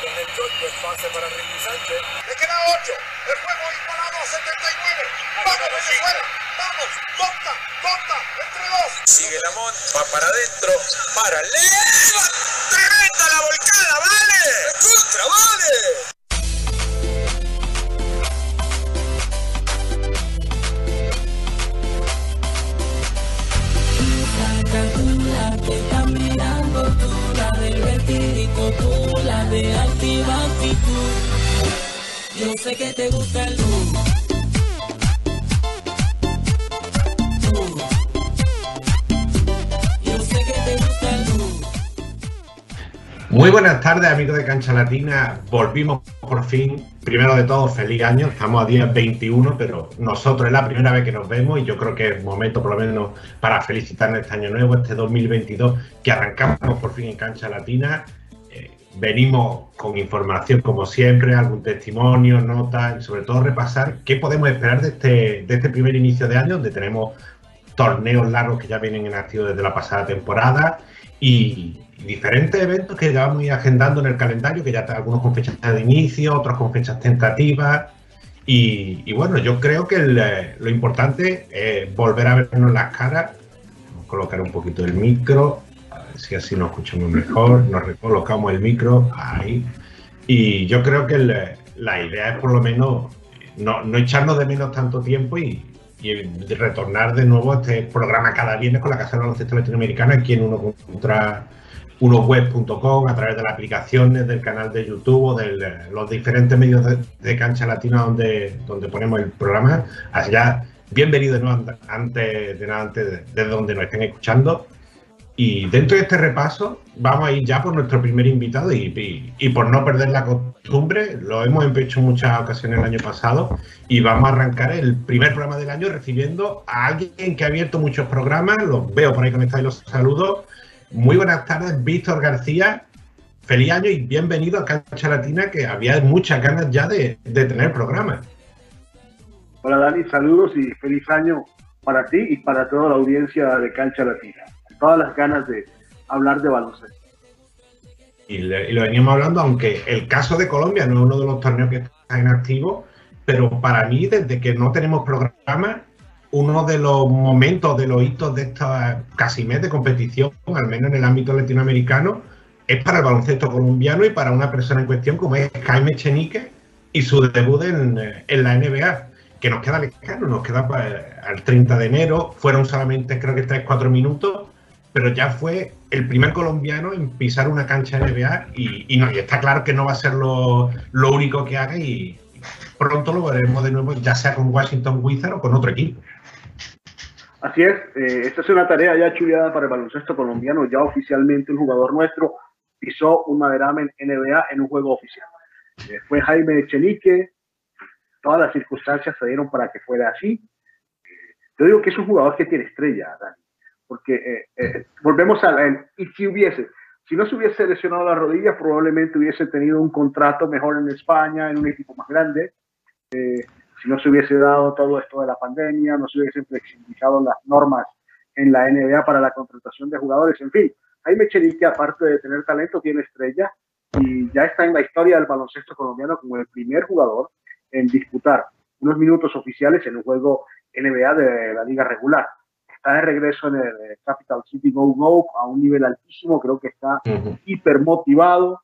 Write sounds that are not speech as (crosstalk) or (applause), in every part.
con el el pase para Ricky Sánchez. Le queda 8. El juego igualado a 79. ¡Vamos, Venezuela! ¡Vamos! ¡Corta! ¡Corta! ¡Entre dos! Sigue Lamont, va para adentro, para Leva. ¡Tremenda la volcada, vale! ¡Contra, vale! Muy buenas tardes, amigos de Cancha Latina. Volvimos por fin. Primero de todo, feliz año. Estamos a día 21, pero nosotros es la primera vez que nos vemos y yo creo que es momento, por lo menos, para felicitarnos este año nuevo, este 2022, que arrancamos por fin en Cancha Latina. Venimos con información, como siempre, algún testimonio, notas, y sobre todo repasar qué podemos esperar de este, de este primer inicio de año, donde tenemos torneos largos que ya vienen en activo desde la pasada temporada y, diferentes eventos que ya vamos agendando en el calendario, que ya está algunos con fechas de inicio, otros con fechas tentativas. Y, bueno, yo creo que eh, lo importante es volver a vernos las caras. Vamos a colocar un poquito el micro, si así nos escuchamos mejor. Nos recolocamos el micro ahí. Y yo creo que la idea es por lo menos no, no echarnos de menos tanto tiempo y, y retornar de nuevo a este programa cada viernes con la Casa del Baloncesto Latinoamericana aquí en uno contra a través de las aplicaciones, del canal de YouTube o de los diferentes medios de, de cancha latina donde, donde ponemos el programa. Así ya, bienvenido de nuevo antes de nada, antes de, desde donde nos estén escuchando. Y dentro de este repaso vamos a ir ya por nuestro primer invitado y, por no perder la costumbre, lo hemos hecho muchas ocasiones el año pasado y vamos a arrancar el primer programa del año recibiendo a alguien que ha abierto muchos programas, los veo por ahí conectados y los saludo. Muy buenas tardes, Víctor García. Feliz año y bienvenido a Cancha Latina, que había muchas ganas ya de, de tener programa. Hola Dani, saludos y feliz año para ti y para toda la audiencia de Cancha Latina. Todas las ganas de hablar de baloncesto. Y, lo veníamos hablando, aunque el caso de Colombia no es uno de los torneos que está en activo, pero para mí, desde que no tenemos programa, uno de los momentos, de los hitos de esta casi mes de competición, al menos en el ámbito latinoamericano, es para el baloncesto colombiano y para una persona en cuestión como es Jaime Chenique y su debut en, en la NBA, que nos queda lejano, nos queda para, al 30 de enero, fueron solamente creo que 3-4 minutos, pero ya fue el primer colombiano en pisar una cancha NBA y, y, no, está claro que no va a ser lo, único que haga y pronto lo veremos de nuevo, ya sea con Washington Wizards o con otro equipo. Así es, eh, esta es una tarea ya chuleada para el baloncesto colombiano. Ya oficialmente un jugador nuestro pisó un maderamen NBA en un juego oficial. Eh, fue Jaime Echenique, todas las circunstancias se dieron para que fuera así. Eh, yo digo que es un jugador que tiene estrella, Dani, porque volvemos a la. Y si hubiese, si no se hubiese lesionado la rodilla, probablemente hubiese tenido un contrato mejor en España, en un equipo más grande si no se hubiese dado todo esto de la pandemia, no se hubiesen flexibilizado las normas en la NBA para la contratación de jugadores, en fin, Jaime Cherique, aparte de tener talento, tiene estrella y ya está en la historia del baloncesto colombiano como el primer jugador en disputar unos minutos oficiales en un juego NBA de la liga regular. Está de regreso en el Capital City Go Go a un nivel altísimo, creo que está uh -huh. hiper motivado,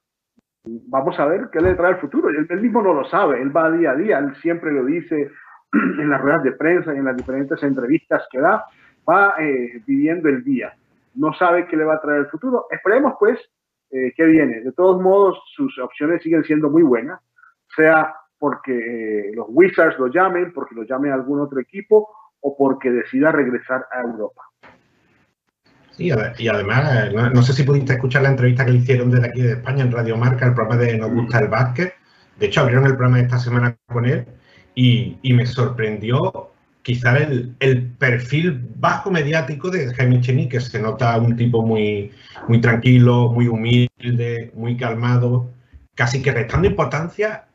vamos a ver qué le trae el futuro. Él, él, mismo no lo sabe, él va día a día, él siempre lo dice (clears throat) en las ruedas de prensa y en las diferentes entrevistas que da, va eh, viviendo el día. No sabe qué le va a traer el futuro. Esperemos pues eh, qué viene. De todos modos, sus opciones siguen siendo muy buenas, sea porque eh, los Wizards lo llamen, porque lo llame algún otro equipo o porque decida regresar a Europa. Sí, y además, no, no, sé si pudiste escuchar la entrevista que le hicieron desde aquí de España en Radio Marca, el programa de Nos gusta el básquet. De hecho, abrieron el programa esta semana con él y, me sorprendió quizá el, perfil bajo mediático de Jaime Cheni, que se nota un tipo muy, muy tranquilo, muy humilde, muy calmado, casi que restando importancia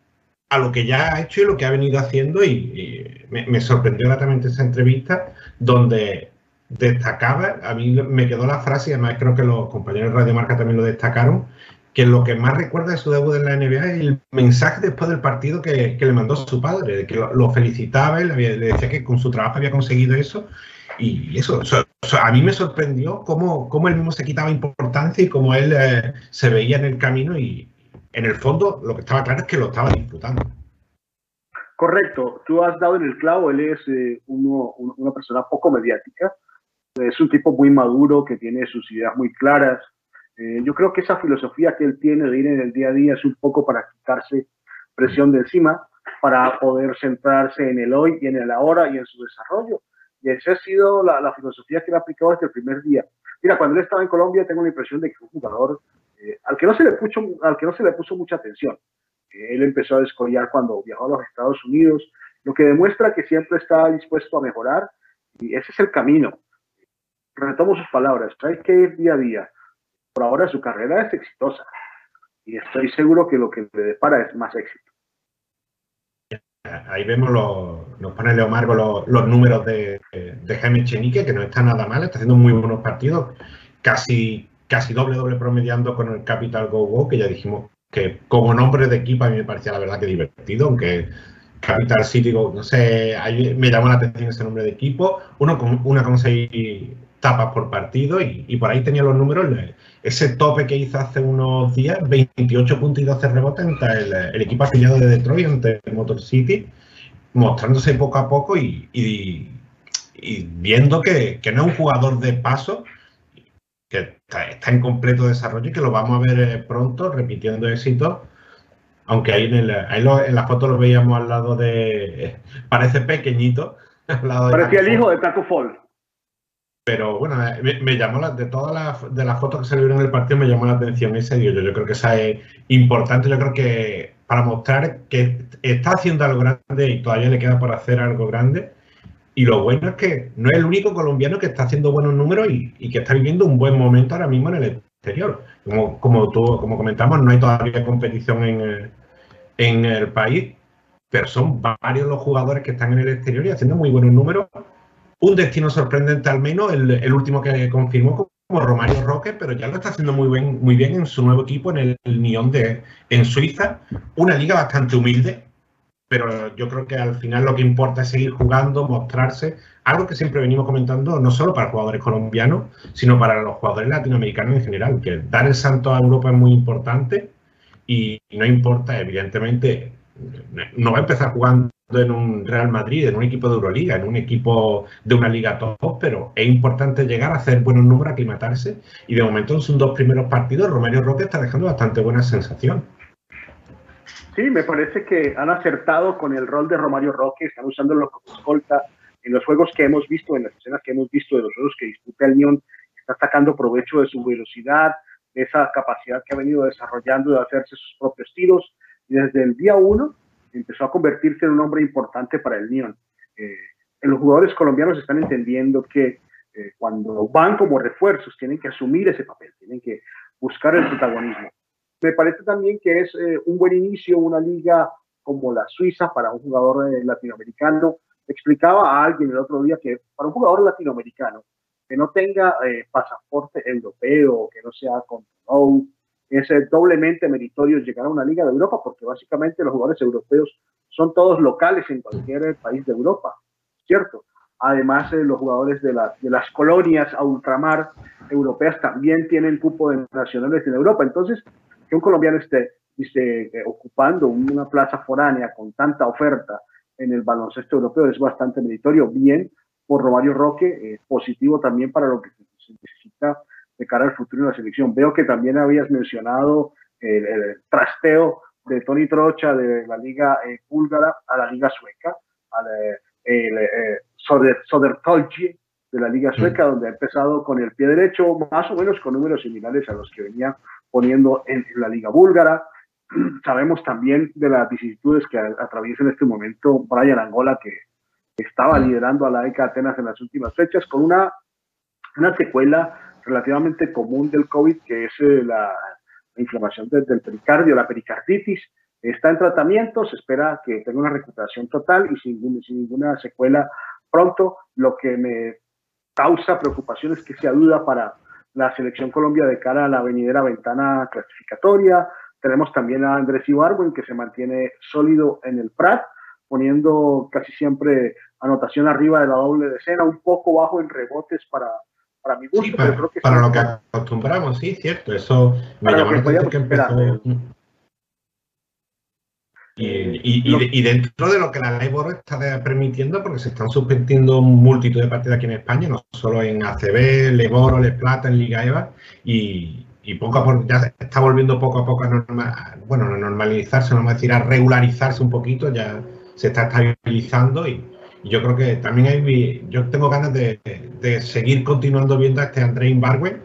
a lo que ya ha hecho y lo que ha venido haciendo. Y, y me, me sorprendió gratamente esa entrevista donde destacaba, a mí me quedó la frase, y además creo que los compañeros de Radio Marca también lo destacaron, que lo que más recuerda de su debut en la NBA es el mensaje después del partido que, le mandó su padre, de que lo, felicitaba, y le, decía que con su trabajo había conseguido eso. Y eso, a mí me sorprendió cómo, cómo, él mismo se quitaba importancia y cómo él eh, se veía en el camino y en el fondo lo que estaba claro es que lo estaba disfrutando. Correcto, tú has dado en el clavo, él es eh, una persona poco mediática, es un tipo muy maduro que tiene sus ideas muy claras, eh, yo creo que esa filosofía que él tiene de ir en el día a día es un poco para quitarse presión de encima, para poder centrarse en el hoy y en el ahora y en su desarrollo. Y esa ha sido la, filosofía que él ha aplicado desde el primer día. Mira, cuando él estaba en Colombia tengo la impresión de que un jugador eh, al, que no se le puso, al que no se le puso mucha atención. Eh, él empezó a descollar cuando viajó a los Estados Unidos, lo que demuestra que siempre está dispuesto a mejorar y ese es el camino. Retomo sus palabras, hay que ir día a día por ahora su carrera es exitosa y estoy seguro que lo que le depara es más éxito. Ahí vemos, los, nos pone Leo Margo los, números de, de, Jaime Chenique, que no está nada mal, está haciendo muy buenos partidos, casi, casi doble doble promediando con el Capital Go Go, que ya dijimos que como nombre de equipo a mí me parecía la verdad que divertido, aunque Capital City, no sé, me llamó la atención ese nombre de equipo, uno con, una con seis tapas por partido y, por ahí tenía los números, ese tope que hizo hace unos días, 28 puntos y 12 rebotes ante el, equipo afiliado de Detroit, ante el Motor City, mostrándose poco a poco y, viendo que, no es un jugador de paso, que está, en completo desarrollo y que lo vamos a ver eh, pronto repitiendo éxito. Aunque ahí, en, en la foto lo veíamos al lado de. (laughs) parece pequeñito. (laughs) Parecía el hijo de Taco Fall. Pero bueno, me, llamó la, de todas las de las fotos que salieron en el partido, me llamó la atención ese. Yo, yo creo que esa es importante. Yo creo que para mostrar que está haciendo algo grande y todavía le queda por hacer algo grande. Y lo bueno es que no es el único colombiano que está haciendo buenos números y, que está viviendo un buen momento ahora mismo en el exterior. Como, como, tú, como comentamos, no hay todavía competición en, en el país, pero son varios los jugadores que están en el exterior y haciendo muy buenos números un destino sorprendente al menos, el, último que confirmó como Romario Roque, pero ya lo está haciendo muy bien, muy bien en su nuevo equipo, en el, el de en Suiza. Una liga bastante humilde, pero yo creo que al final lo que importa es seguir jugando, mostrarse, algo que siempre venimos comentando, no solo para jugadores colombianos, sino para los jugadores latinoamericanos en general, que dar el salto a Europa es muy importante y no importa, evidentemente, no va a empezar jugando en un Real Madrid, en un equipo de Euroliga, en un equipo de una liga top, pero es importante llegar a hacer buenos números, aclimatarse, y de momento en sus dos primeros partidos Romero Roque está dejando bastante buena sensación. Sí, me parece que han acertado con el rol de Romario Roque, están usándolo como escolta en los juegos que hemos visto, en las escenas que hemos visto de los juegos que disputa el Lyon, está sacando provecho de su velocidad, de esa capacidad que ha venido desarrollando de hacerse sus propios tiros, y desde el día uno empezó a convertirse en un hombre importante para el Lyon. Eh, los jugadores colombianos están entendiendo que eh, cuando van como refuerzos tienen que asumir ese papel, tienen que buscar el protagonismo. Me parece también que es eh, un buen inicio una liga como la Suiza para un jugador eh, latinoamericano. Explicaba a alguien el otro día que para un jugador latinoamericano que no tenga pasaporte europeo, que no sea con es eh, doblemente meritorio llegar a una liga de Europa porque básicamente los jugadores europeos son todos locales en cualquier país de Europa, ¿cierto? Además, eh, los jugadores de, de, las colonias a ultramar europeas también tienen cupo de nacionales en Europa. Entonces, que un colombiano esté, esté eh, ocupando una plaza foránea con tanta oferta en el baloncesto europeo es bastante meritorio. Bien por Romario Roque, positivo también para lo que se necesita de cara al futuro de la selección. Veo que también habías mencionado el, trasteo de Tony Trocha de la liga eh, búlgara a la liga sueca, al el, eh, de la liga sueca, donde ha empezado con el pie derecho, más o menos con números similares a los que venía poniendo en, la liga búlgara. (clears throat) Sabemos también de las vicisitudes que atraviesa en este momento Brian Angola, que estaba liderando a la ECA Atenas en las últimas fechas, con una, una secuela relativamente común del COVID, que es eh, la, inflamación del, pericardio, la pericarditis. Está en tratamiento, se espera que tenga una recuperación total y sin, sin ninguna secuela pronto. Lo que me causa preocupación es que sea duda para la selección Colombia de cara a la venidera ventana clasificatoria. Tenemos también a Andrés Ibargüen, que se mantiene sólido en el Prat, poniendo casi siempre anotación arriba de la doble decena, un poco bajo en rebotes para, para mi gusto. Sí, para, creo que para lo que acostumbramos, sí, cierto. Eso me llamó la atención que empezó. esperar. Y, y- y de- y dentro de lo que la ley Boro está permitiendo, porque se están suspendiendo multitud de partidos aquí en España, no solo en ACB, Le Boro, Le Plata, en Liga EVA, y, y poco a poco ya está volviendo poco a poco a norma- bueno, a normalizarse, no vamos a decir a regularizarse un poquito, ya se está estabilizando y, yo creo que también hay, yo tengo ganas de, de seguir continuando viendo a este André Imbargüen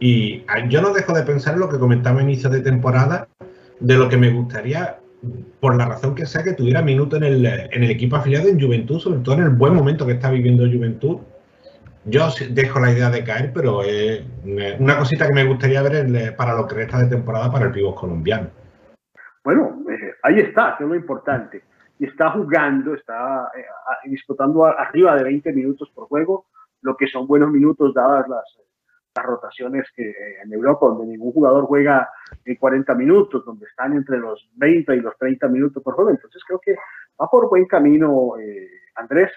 y yo no dejo de pensar en lo que comentaba a inicio de temporada, de lo que me gustaría, por la razón que sea, que tuviera minutos en el, en el equipo afiliado en Juventud, sobre todo en el buen momento que está viviendo Juventud. Yo dejo la idea de caer, pero es una cosita que me gustaría ver en- para lo que resta de temporada para el pívot colombiano. Bueno, eh, ahí está, que es lo importante. Y está jugando, está eh, disputando arriba de 20 minutos por juego, lo que son buenos minutos dadas las, las rotaciones que eh, en Europa, donde ningún jugador juega eh, 40 minutos, donde están entre los 20 y los 30 minutos por juego. Entonces creo que va por buen camino eh, Andrés.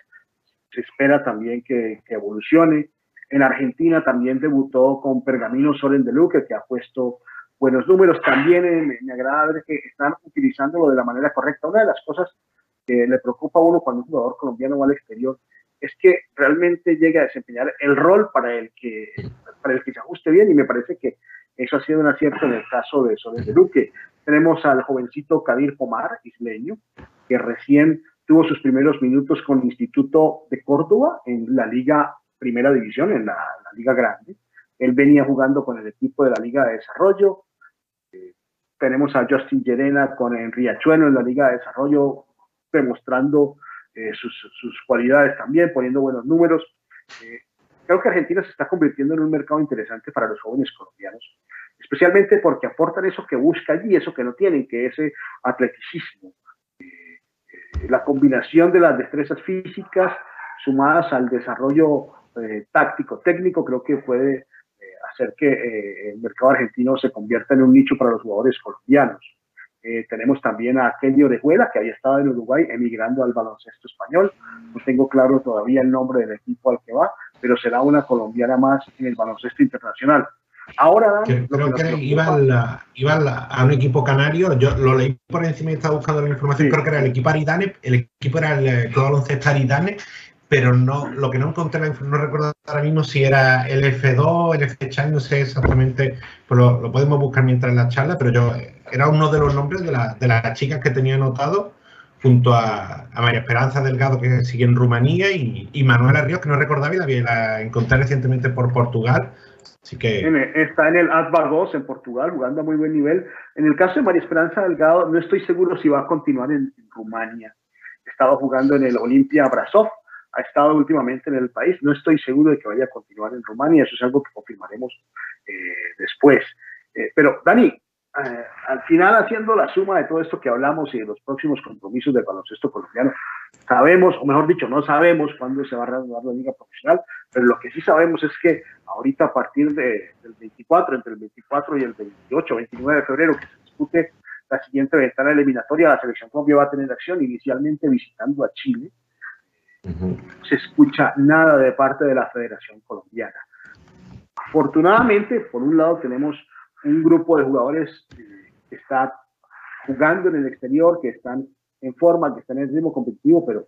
Se espera también que, que evolucione. En Argentina también debutó con Pergamino Soren de Luque, que ha puesto buenos números. También eh, me, me agrada ver que están utilizándolo de la manera correcta. Una de las cosas que le preocupa a uno cuando un jugador colombiano va al exterior es que realmente llegue a desempeñar el rol para el que, para el que se ajuste bien y me parece que eso ha sido un acierto en el caso de Soles de Luque. Tenemos al jovencito Kadir Pomar, isleño, que recién tuvo sus primeros minutos con el Instituto de Córdoba en la Liga Primera División, en la, Liga Grande. Él venía jugando con el equipo de la Liga de Desarrollo. Eh, tenemos a Justin Llerena con el Riachuelo en la Liga de Desarrollo, demostrando eh, sus, cualidades también, poniendo buenos números. Eh, creo que Argentina se está convirtiendo en un mercado interesante para los jóvenes colombianos, especialmente porque aportan eso que busca allí, eso que no tienen, que es ese atleticismo. Eh, la combinación de las destrezas físicas sumadas al desarrollo eh, táctico, técnico, creo que puede eh, hacer que eh, el mercado argentino se convierta en un nicho para los jugadores colombianos. Eh, tenemos también a Kenny Orejuela, que había estado en Uruguay emigrando al baloncesto español. No tengo claro todavía el nombre del equipo al que va, pero será una colombiana más en el baloncesto internacional. Ahora, creo, creo que, que iba, a, la, iba a, la, a, un equipo canario. Yo lo leí por encima y estaba buscando la información. Sí. Creo que era el equipo Aridane. El equipo era el Club Baloncesto Aridane, pero no, lo que no encontré, no recuerdo ahora mismo si era el F2, el F no sé exactamente, pues lo, podemos buscar mientras en la charla, pero yo era uno de los nombres de, la, de las chicas que tenía anotado junto a, a, María Esperanza Delgado, que sigue en Rumanía, y, y Manuela Ríos, que no recordaba y la, la encontré recientemente por Portugal. Así que... Está en el Asbar 2 en Portugal, jugando a muy buen nivel. En el caso de María Esperanza Delgado, no estoy seguro si va a continuar en, en Rumania. Estaba jugando en el Olimpia Brasov, ha estado últimamente en el país. No estoy seguro de que vaya a continuar en Rumania, eso es algo que confirmaremos eh, después. Eh, pero, Dani, eh, al final, haciendo la suma de todo esto que hablamos y de los próximos compromisos del baloncesto colombiano, sabemos, o mejor dicho, no sabemos cuándo se va a reanudar la liga profesional, pero lo que sí sabemos es que ahorita a partir de, del 24, entre el 24 y el 28, 29 de febrero, que se dispute la siguiente ventana eliminatoria, la selección Colombia va a tener acción inicialmente visitando a Chile, Se escucha nada de parte de la Federación Colombiana. Afortunadamente, por un lado tenemos un grupo de jugadores eh, que está jugando en el exterior, que están en forma, que están en el ritmo competitivo, pero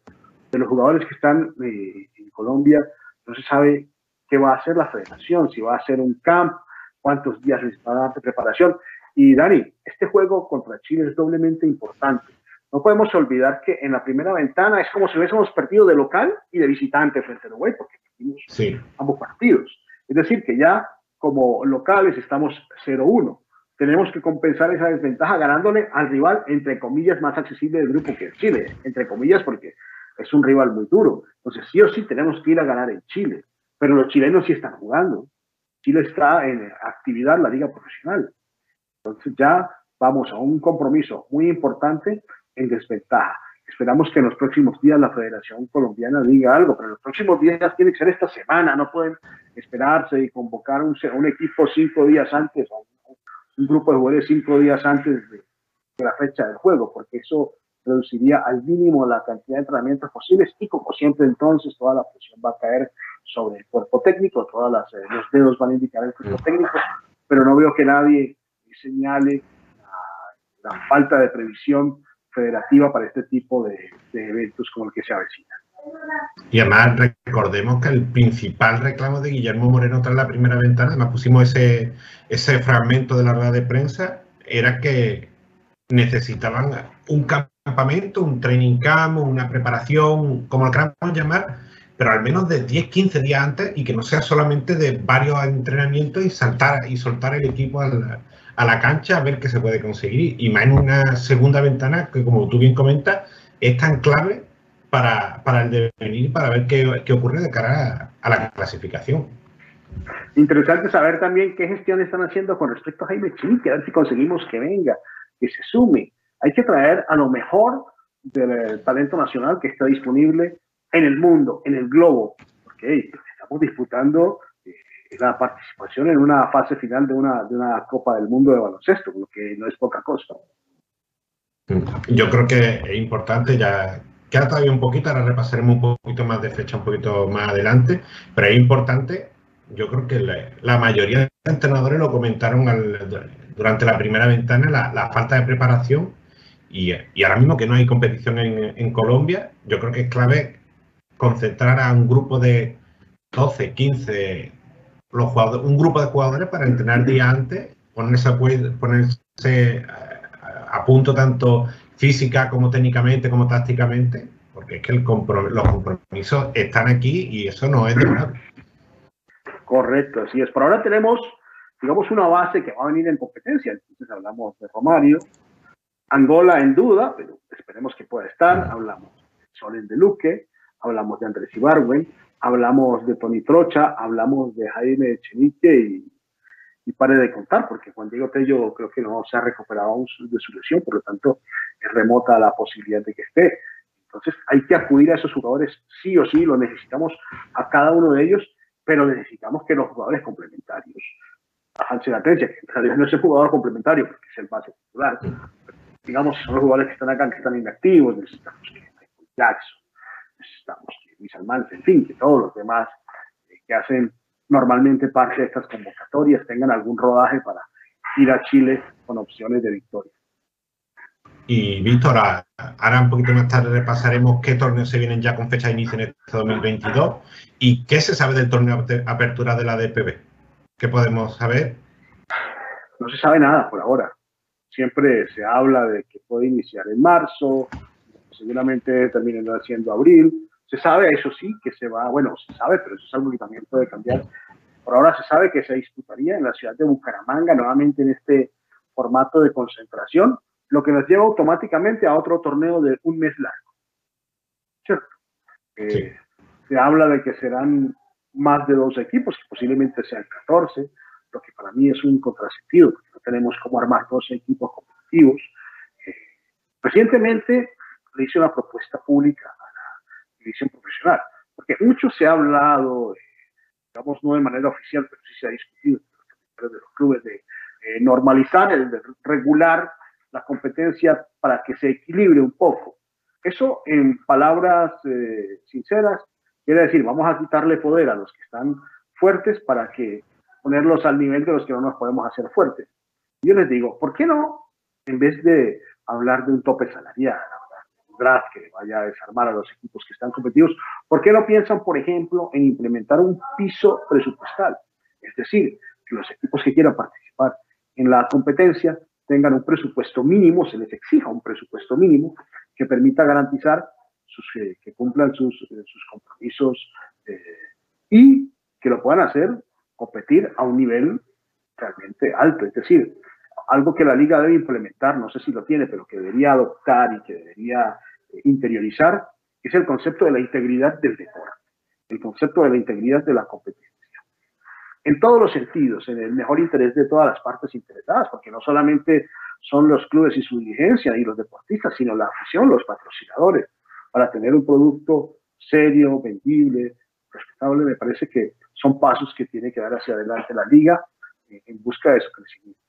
de los jugadores que están eh, en Colombia no se sabe qué va a hacer la federación, si va a hacer un camp, cuántos días necesitará dar de preparación. Y Dani, este juego contra Chile es doblemente importante. No podemos olvidar que en la primera ventana es como si hubiésemos perdido de local y de visitante frente a Uruguay, porque perdimos sí. ambos partidos. Es decir, que ya como locales estamos 0-1. Tenemos que compensar esa desventaja ganándole al rival, entre comillas, más accesible del grupo que es Chile. Entre comillas, porque es un rival muy duro. Entonces, sí o sí tenemos que ir a ganar en Chile. Pero los chilenos sí están jugando. Chile está en actividad la liga profesional. Entonces ya vamos a un compromiso muy importante en desventaja. Esperamos que en los próximos días la Federación Colombiana diga algo, pero en los próximos días tiene que ser esta semana, no pueden esperarse y convocar un, un equipo cinco días antes, o un grupo de jugadores cinco días antes de, de la fecha del juego, porque eso reduciría al mínimo la cantidad de entrenamientos posibles y como siempre entonces toda la presión va a caer sobre el cuerpo técnico, todos eh, los dedos van a indicar el cuerpo técnico, pero no veo que nadie señale la, la falta de previsión federativa para este tipo de, eventos como el que se avecina. Y además recordemos que el principal reclamo de Guillermo Moreno tras la primera ventana, además pusimos ese, ese fragmento de la rueda de prensa, era que necesitaban un campamento, un training camp, una preparación, como lo queramos llamar, pero al menos de 10, 15 días antes y que no sea solamente de varios entrenamientos y saltar y soltar el equipo a la, a la cancha a ver qué se puede conseguir. Y más en una segunda ventana que, como tú bien comentas, es tan clave para, para el devenir, para ver qué, qué ocurre de cara a, a, la clasificación. Interesante saber también qué gestión están haciendo con respecto a Jaime Chinique, a ver si conseguimos que venga, que se sume. Hay que traer a lo mejor del talento nacional que está disponible en el mundo, en el globo, porque hey, estamos disputando la participación en una fase final de una, de una Copa del Mundo de baloncesto, lo que no es poca cosa. Yo creo que es importante, ya queda todavía un poquito, ahora repasaremos un poquito más de fecha un poquito más adelante, pero es importante, yo creo que la, mayoría de entrenadores lo comentaron durante la primera ventana, la, la falta de preparación y, y, ahora mismo que no hay competición en, en Colombia, yo creo que es clave concentrar a un grupo de 12, 15, los jugadores, un grupo de jugadores para entrenar día antes, ponerse, ponerse a punto tanto física como técnicamente como tácticamente, porque es que el comprom los compromisos están aquí y eso no es demorable. Correcto, así es. Por ahora tenemos, digamos, una base que va a venir en competencia. Entonces hablamos de Romario, Angola en duda, pero esperemos que pueda estar. Hablamos de Solen de Luque, hablamos de Andrés Ibargüen, hablamos de Tony Trocha, hablamos de Jaime Echenique y, y, pare de contar, porque Juan Diego Tello creo que no se ha recuperado aún de su lesión, por lo tanto es remota la posibilidad de que esté. Entonces hay que acudir a esos jugadores sí o sí, lo necesitamos a cada uno de ellos, pero necesitamos que los jugadores complementarios, a Hansen Atencia, que no es el jugador complementario, porque es el base titular, digamos, son los jugadores que están acá, que están inactivos, necesitamos que Jackson, necesitamos Luis Almanza, en fin, que todos los demás eh, que hacen normalmente parte de estas convocatorias tengan algún rodaje para ir a Chile con opciones de victoria. Y Víctor, ahora un poquito más tarde repasaremos qué torneos se vienen ya con fecha de inicio en este 2022 y qué se sabe del torneo de apertura de la DPB. ¿Qué podemos saber? No se sabe nada por ahora. Siempre se habla de que puede iniciar en marzo, seguramente terminará siendo abril. Se sabe, eso sí, que se va, bueno, se sabe, pero eso es algo que también puede cambiar. Por ahora se sabe que se disputaría en la ciudad de Bucaramanga, nuevamente en este formato de concentración, lo que nos lleva automáticamente a otro torneo de un mes largo. ¿Cierto? Eh, sí. Se habla de que serán más de dos equipos, que posiblemente sean 14, lo que para mí es un contrasentido, porque no tenemos cómo armar 12 equipos competitivos. Eh, recientemente le hice una propuesta pública división profesional, porque mucho se ha hablado, eh, digamos, no de manera oficial, pero sí se ha discutido de los clubes de eh, normalizar, el de regular la competencia para que se equilibre un poco. Eso, en palabras eh, sinceras, quiere decir, vamos a quitarle poder a los que están fuertes para que ponerlos al nivel de los que no nos podemos hacer fuertes. Yo les digo, ¿por qué no, en vez de hablar de un tope salarial, draft que vaya a desarmar a los equipos que están competitivos, ¿por qué no piensan, por ejemplo, en implementar un piso presupuestal? Es decir, que los equipos que quieran participar en la competencia tengan un presupuesto mínimo, se les exija un presupuesto mínimo que permita garantizar sus, eh, que cumplan sus, eh, sus compromisos eh, y que lo puedan hacer competir a un nivel realmente alto. Es decir, algo que la liga debe implementar, no sé si lo tiene, pero que debería adoptar y que debería interiorizar, es el concepto de la integridad del deporte, el concepto de la integridad de la competencia en todos los sentidos, en el mejor interés de todas las partes interesadas, porque no solamente son los clubes y su dirigencia y los deportistas, sino la afición, los patrocinadores, para tener un producto serio, vendible, respetable. Me parece que son pasos que tiene que dar hacia adelante la liga eh, en busca de su crecimiento.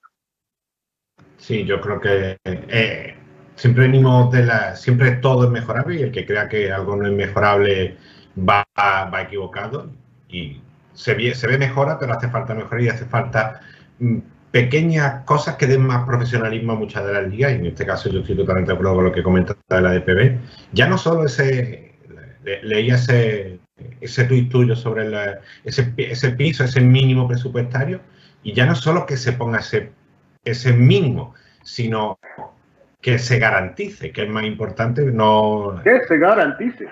Sí, yo creo que eh, siempre venimos de la, siempre todo es mejorable y el que crea que algo no es mejorable va, va equivocado y se ve, se ve mejora, pero hace falta mejorar y hace falta mm, pequeñas cosas que den más profesionalismo a muchas de las ligas, y en este caso yo estoy totalmente de acuerdo con lo que comenta de la DPB. Ya no solo ese, le, leía ese, tuit tuyo sobre ese, ese piso, ese mínimo presupuestario, y ya no solo que se ponga ese, ese mínimo, sino que se garantice, que es más importante, no... Que se garantice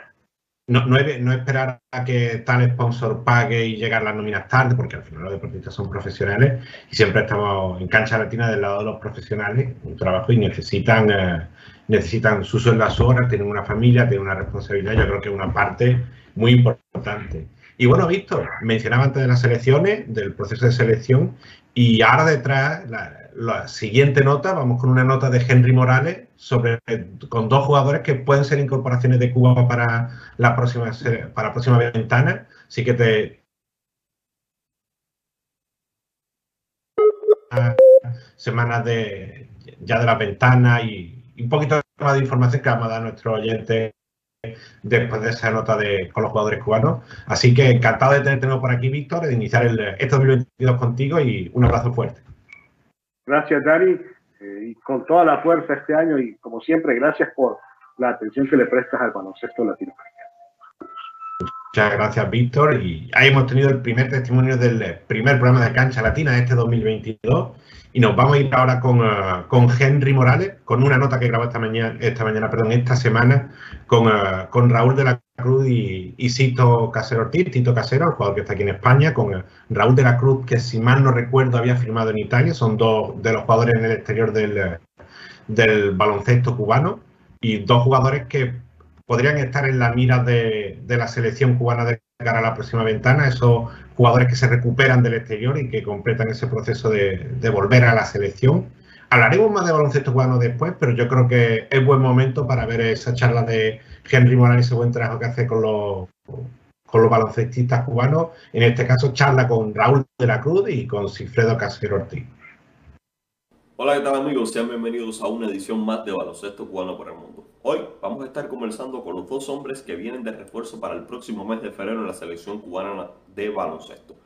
no, no, no, esperar a que tal sponsor pague y llegar las nóminas tarde, porque al final los deportistas son profesionales y siempre estamos en cancha latina del lado de los profesionales, un trabajo y necesitan, eh, necesitan su sueldo a su hora, tienen una familia, tienen una responsabilidad, yo creo que es una parte muy importante. Y bueno, Víctor, mencionaba antes de las elecciones, del proceso de selección, y ahora detrás, la, la siguiente nota, vamos con una nota de Henry Morales sobre con dos jugadores que pueden ser incorporaciones de Cuba para la próxima para la próxima ventana. Así que te semanas de ya de la ventana y, un poquito más de información que vamos a dar a nuestros oyentes después de esa nota de, con los jugadores cubanos. Así que encantado de tenerte por aquí, Víctor, de iniciar el, este 2022 contigo y un abrazo fuerte. Gracias, Dani, eh, y con toda la fuerza este año y como siempre, gracias por la atención que le prestas al baloncesto latinoamericano. Muchas gracias, Víctor. Y ahí hemos tenido el primer testimonio del primer programa de Cancha Latina de este 2022. Y nos vamos a ir ahora con, uh, con Henry Morales, con una nota que grabó esta mañana, esta mañana, perdón, esta semana, con, uh, con Raúl de la Cruz y, Cito Casero Ortiz, Tito Casero, el jugador que está aquí en España, con Raúl de la Cruz, que si mal no recuerdo había firmado en Italia, son dos de los jugadores en el exterior del, del baloncesto cubano, y dos jugadores que podrían estar en la mira de, la selección cubana de cara a la próxima ventana, esos jugadores que se recuperan del exterior y que completan ese proceso de volver a la selección. Hablaremos más de baloncesto cubano después, pero yo creo que es buen momento para ver esa charla de Henry Morales, ese buen trabajo que hace con los, con los baloncestistas cubanos. En este caso, charla con Raúl de la Cruz y con Cifredo Casero Ortiz. Hola, ¿qué tal amigos? Sean bienvenidos a una edición más de Baloncesto Cubano por el Mundo. Hoy vamos a estar conversando con los dos hombres que vienen de refuerzo para el próximo mes de febrero en la selección cubana de baloncesto.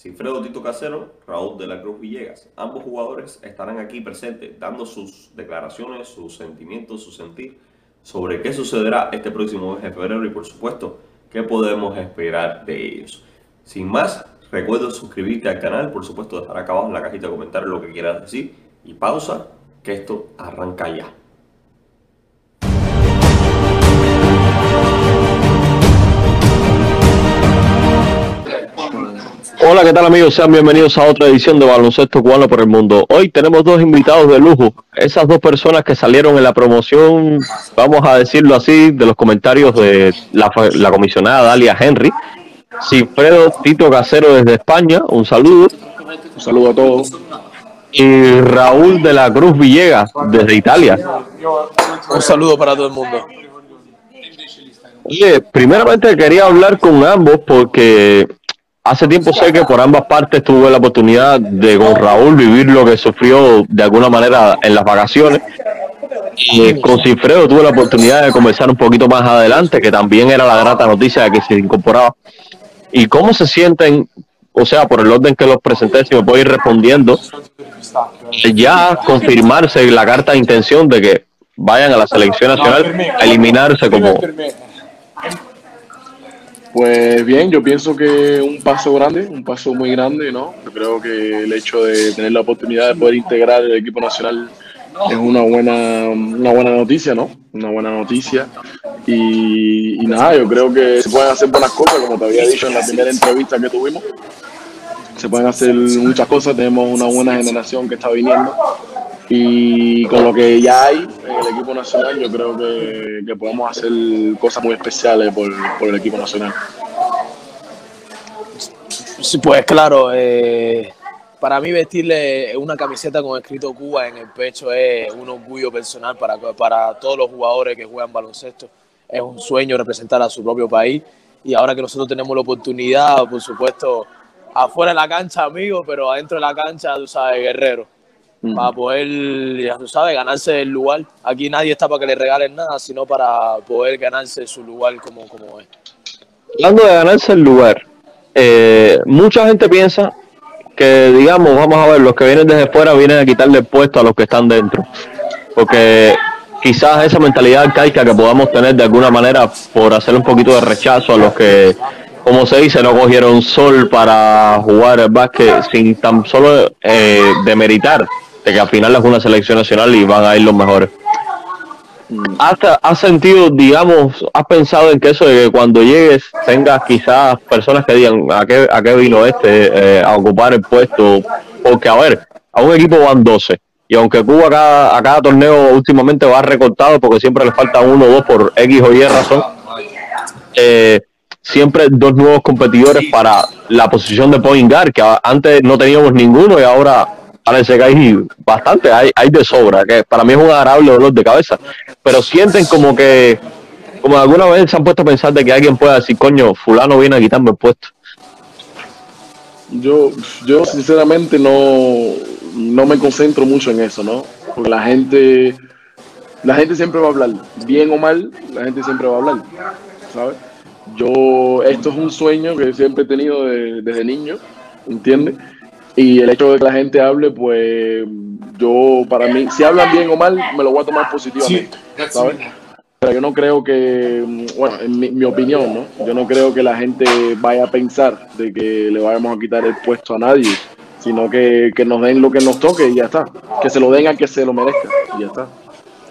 Sinfredo Tito Casero, Raúl de la Cruz Villegas. Ambos jugadores estarán aquí presentes dando sus declaraciones, sus sentimientos, su sentir sobre qué sucederá este próximo mes de febrero y por supuesto qué podemos esperar de ellos. Sin más, recuerda suscribirte al canal, por supuesto dejar acá abajo en la cajita de comentarios lo que quieras decir y pausa que esto arranca ya. Hola, ¿qué tal amigos? Sean bienvenidos a otra edición de Baloncesto Cubano por el Mundo. Hoy tenemos dos invitados de lujo. Esas dos personas que salieron en la promoción, vamos a decirlo así, de los comentarios de la, la comisionada Dalia Henry. Cifredo Tito Casero desde España, un saludo. Un saludo a todos. Y Raúl de la Cruz Villegas desde Italia. Un saludo para todo el mundo. Oye, primeramente quería hablar con ambos porque hace tiempo sé que por ambas partes tuve la oportunidad de con Raúl vivir lo que sufrió de alguna manera en las vacaciones. Y con Cifredo tuve la oportunidad de conversar un poquito más adelante, que también era la grata noticia de que se incorporaba. ¿Y cómo se sienten? O sea, por el orden que los presenté, si me puedo ir respondiendo, ya confirmarse la carta de intención de que vayan a la selección nacional a eliminarse como pues bien, yo pienso que un paso grande, un paso muy grande, ¿no? Yo creo que el hecho de tener la oportunidad de poder integrar el equipo nacional es una buena, una buena noticia, ¿no? Una buena noticia. Y, y nada, yo creo que se pueden hacer buenas cosas, como te había dicho en la primera entrevista que tuvimos. Se pueden hacer muchas cosas, tenemos una buena generación que está viniendo y con lo que ya hay en el equipo nacional, yo creo que, que podemos hacer cosas muy especiales por, por, el equipo nacional. Sí, pues claro, eh, para mí vestirle una camiseta con escrito Cuba en el pecho es un orgullo personal para, para todos los jugadores que juegan baloncesto. Es un sueño representar a su propio país y ahora que nosotros tenemos la oportunidad, por supuesto, afuera de la cancha, amigo, pero adentro de la cancha, tú sabes, guerrero. Mm. Para poder, ya tú sabes, ganarse el lugar. Aquí nadie está para que le regalen nada, sino para poder ganarse su lugar como, como es. Hablando de ganarse el lugar, eh, mucha gente piensa que, digamos, vamos a ver, los que vienen desde fuera vienen a quitarle el puesto a los que están dentro. Porque quizás esa mentalidad arcaica que podamos tener de alguna manera por hacer un poquito de rechazo a los que, como se dice, no cogieron sol para jugar el básquet sin tan solo eh, demeritar de que al final es una selección nacional y van a ir los mejores. ¿Has, has sentido, digamos, has pensado en que eso de que cuando llegues tengas quizás personas que digan a qué, a qué vino este eh, a ocupar el puesto? Porque, a ver, a un equipo van 12 y aunque Cuba a cada, a cada torneo últimamente va recortado porque siempre le falta uno o dos por X o Y razón, eh, siempre dos nuevos competidores para la posición de point guard, que antes no teníamos ninguno y ahora parece que hay bastante, hay, hay de sobra, que para mí es un agradable dolor de cabeza, pero sienten como que, como alguna vez se han puesto a pensar de que alguien pueda decir, coño, fulano viene a quitarme el puesto. Yo, yo sinceramente no, no me concentro mucho en eso, ¿no? Porque la gente, la gente siempre va a hablar, bien o mal, la gente siempre va a hablar, ¿sabes? Yo, esto es un sueño que siempre he tenido de- desde niño, ¿entiendes? Y el hecho de que la gente hable, pues yo, para mí, si hablan bien o mal, me lo voy a tomar positivamente, ¿sabes? Pero yo no creo que, bueno, en mi, mi opinión, ¿no? Yo no creo que la gente vaya a pensar de que le vayamos a quitar el puesto a nadie, sino que, que nos den lo que nos toque y ya está. Que se lo den a que se lo merezca y ya está.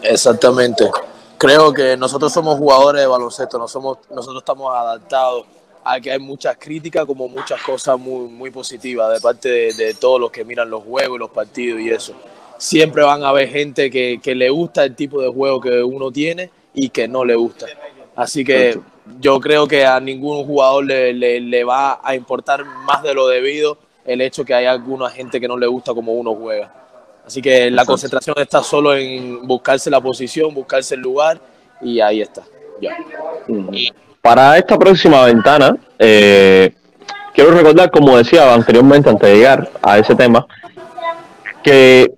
Exactamente. Creo que nosotros somos jugadores de baloncesto, no somos, nosotros estamos adaptados a que hay muchas críticas como muchas cosas muy, muy positivas de parte de, de todos los que miran los juegos y los partidos y eso. Siempre van a haber gente que, que le gusta el tipo de juego que uno tiene y que no le gusta. Así que yo creo que a ningún jugador le, le- le va a importar más de lo debido el hecho que hay alguna gente que no le gusta como uno juega. Así que la concentración está solo en buscarse la posición, buscarse el lugar y ahí está. Ya. Para esta próxima ventana, eh, quiero recordar, como decía anteriormente, antes de llegar a ese tema, que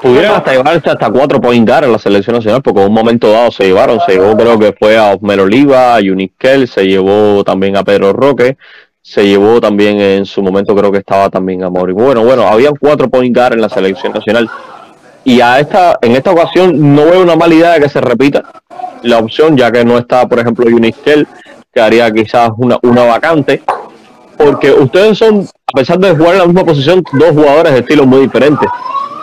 pudieran hasta llevarse hasta cuatro point guard en la selección nacional, porque en un momento dado se llevaron, se llevó creo que fue a Osmer Oliva, a Uniskel, se llevó también a Pedro Roque, se llevó también en su momento creo que estaba también a Mauri. Bueno, bueno, habían cuatro point guard en la selección nacional. Y a esta, en esta ocasión no veo una mala idea de que se repita la opción, ya que no está, por ejemplo, Unistel, que haría quizás una, una vacante, porque ustedes son, a pesar de jugar en la misma posición, dos jugadores de estilos muy diferentes.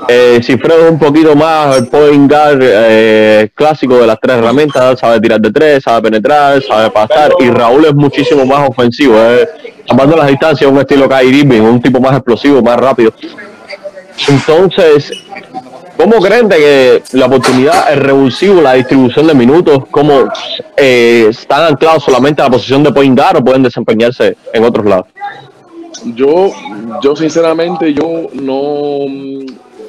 Eh, Cifredo es un poquito más el point guard eh, clásico de las tres herramientas, sabe tirar de tres, sabe penetrar, sabe pasar, y Raúl es muchísimo más ofensivo, es, tapando las distancias, un estilo Kyrie Irving, un tipo más explosivo, más rápido. Entonces, ¿Cómo creen de que la oportunidad, el revulsivo, la distribución de minutos, cómo eh, están anclados solamente a la posición de point guard o pueden desempeñarse en otros lados? Yo, yo sinceramente, yo no.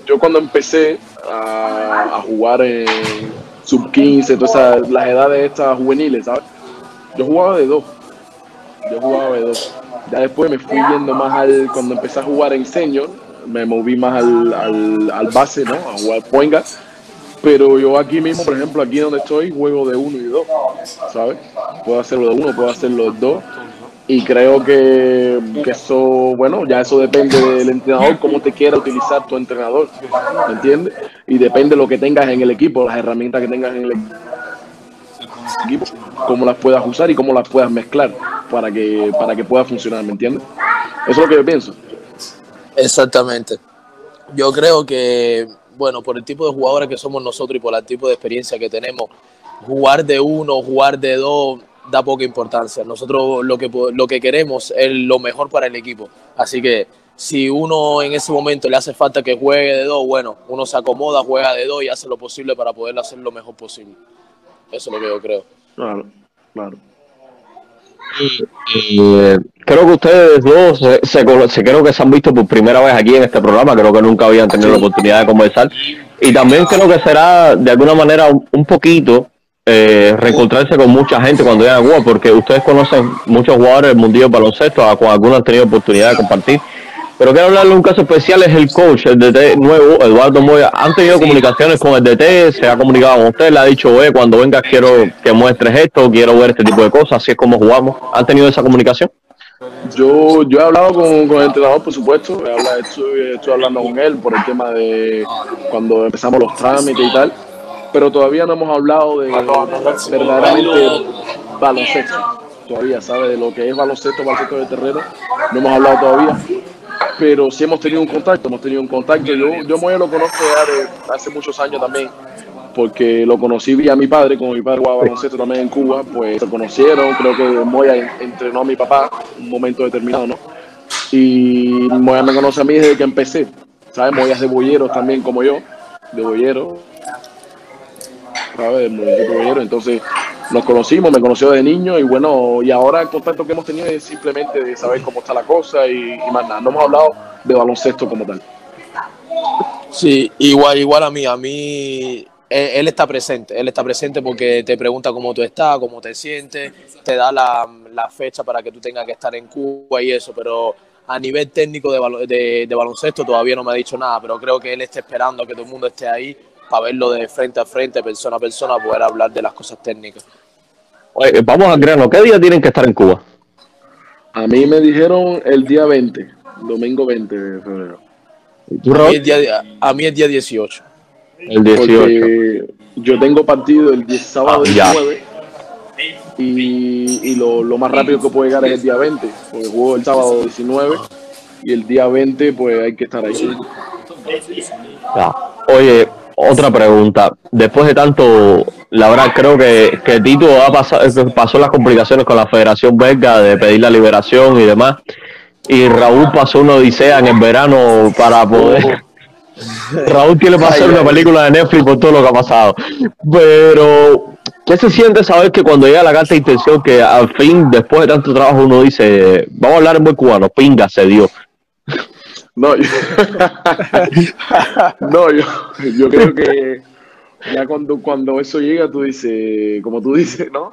Yo cuando empecé a, jugar en sub 15, todas las edades estas juveniles, ¿sabes? Yo jugaba de dos. Yo jugaba de dos. Ya después me fui yendo más al. Cuando empecé a jugar en senior, me moví más al, al, al base, ¿no? A jugar point guard. Pero yo aquí mismo, por ejemplo, aquí donde estoy, juego de uno y dos, ¿sabes? Puedo hacerlo de uno, puedo hacerlo de dos. Y creo que, que eso, bueno, ya eso depende del entrenador, cómo te quiera utilizar tu entrenador, ¿me entiendes? Y depende de lo que tengas en el equipo, las herramientas que tengas en el equipo, cómo las puedas usar y cómo las puedas mezclar para que, para que pueda funcionar, ¿me entiendes? Eso es lo que yo pienso. Exactamente. Yo creo que, bueno, por el tipo de jugadores que somos nosotros y por el tipo de experiencia que tenemos, jugar de uno, jugar de dos, da poca importancia. Nosotros lo que, lo que queremos es lo mejor para el equipo. Así que si uno en ese momento le hace falta que juegue de dos, bueno, uno se acomoda, juega de dos y hace lo posible para poder hacer lo mejor posible. Eso es lo que yo creo. Claro, claro. Eh, creo que ustedes dos se, se se- creo que se han visto por primera vez aquí en este programa, creo que nunca habían tenido la oportunidad de conversar. Y también creo que será de alguna manera un, un poquito eh, reencontrarse con mucha gente cuando lleguen a Cuba, porque ustedes conocen muchos jugadores del mundillo baloncesto, a- con algunos han tenido oportunidad de compartir. Pero quiero hablarle de un caso especial, es el coach, el DT nuevo, Eduardo Moya. Han tenido comunicaciones con el DT, se ha comunicado con usted, le ha dicho, oye, cuando vengas quiero que muestres esto, quiero ver este tipo de cosas, así es como jugamos. ¿Han tenido esa comunicación? Yo, yo he hablado con, con el entrenador, por supuesto. He hablado- estoy, estoy hablando con él por el tema de cuando empezamos los trámites y tal. Pero todavía no hemos hablado de verdaderamente baloncesto. Todavía, ¿sabes? De lo que es baloncesto, baloncesto de terreno. No hemos hablado todavía. Pero sí hemos tenido un contacto, hemos tenido un contacto. Yo, yo Moya lo conozco de hace muchos años también porque lo conocí vía mi padre, como mi padre jugaba baloncesto también en Cuba, pues se conocieron, creo que Moya en- entrenó a mi papá un momento determinado, ¿no? Y Moya me conoce a mí desde que empecé, ¿sabes? Moya es de Boyeros también como yo, de Boyeros, ¿sabes? De Boyeros, entonces nos conocimos, me conoció de niño y bueno, y ahora el contacto que hemos tenido es simplemente de saber cómo está la cosa y, más nada, no hemos hablado de baloncesto como tal. Sí, igual, igual a mí, a mí él, está presente, él está presente porque te pregunta cómo tú estás, cómo te sientes, te da la, fecha para que tú tengas que estar en Cuba y eso, pero a nivel técnico de, de, de baloncesto todavía no me ha dicho nada, pero creo que él está esperando a que todo el mundo esté ahí para verlo de frente a frente, persona a persona, poder hablar de las cosas técnicas. Oye, vamos al grano, ¿qué día tienen que estar en Cuba? A mí me dijeron el día 20, domingo 20 de febrero. ¿Tú, A mí, el día, a mí el día 18. El 18. Porque yo tengo partido el 10 sábado Ah, ya. 19 y, y lo, lo más rápido que puedo llegar es el día 20, porque juego el sábado 19 y el día 20 pues hay que estar ahí. Ya. Oye, otra pregunta. Después de tanto, la verdad creo que, que Tito ha pasado, pasó las complicaciones con la Federación Belga de pedir la liberación y demás. Y Raúl pasó una odisea en el verano para poder... (laughs) Raúl tiene que hacer una película de Netflix por todo lo que ha pasado. Pero, ¿qué se siente saber que cuando llega la carta de intención, que al fin, después de tanto trabajo, uno dice, vamos a hablar en buen cubano, pinga, se dio? No, yo, (laughs) no, yo, yo creo que ya cuando, cuando eso llega, tú dices, como tú dices, ¿no?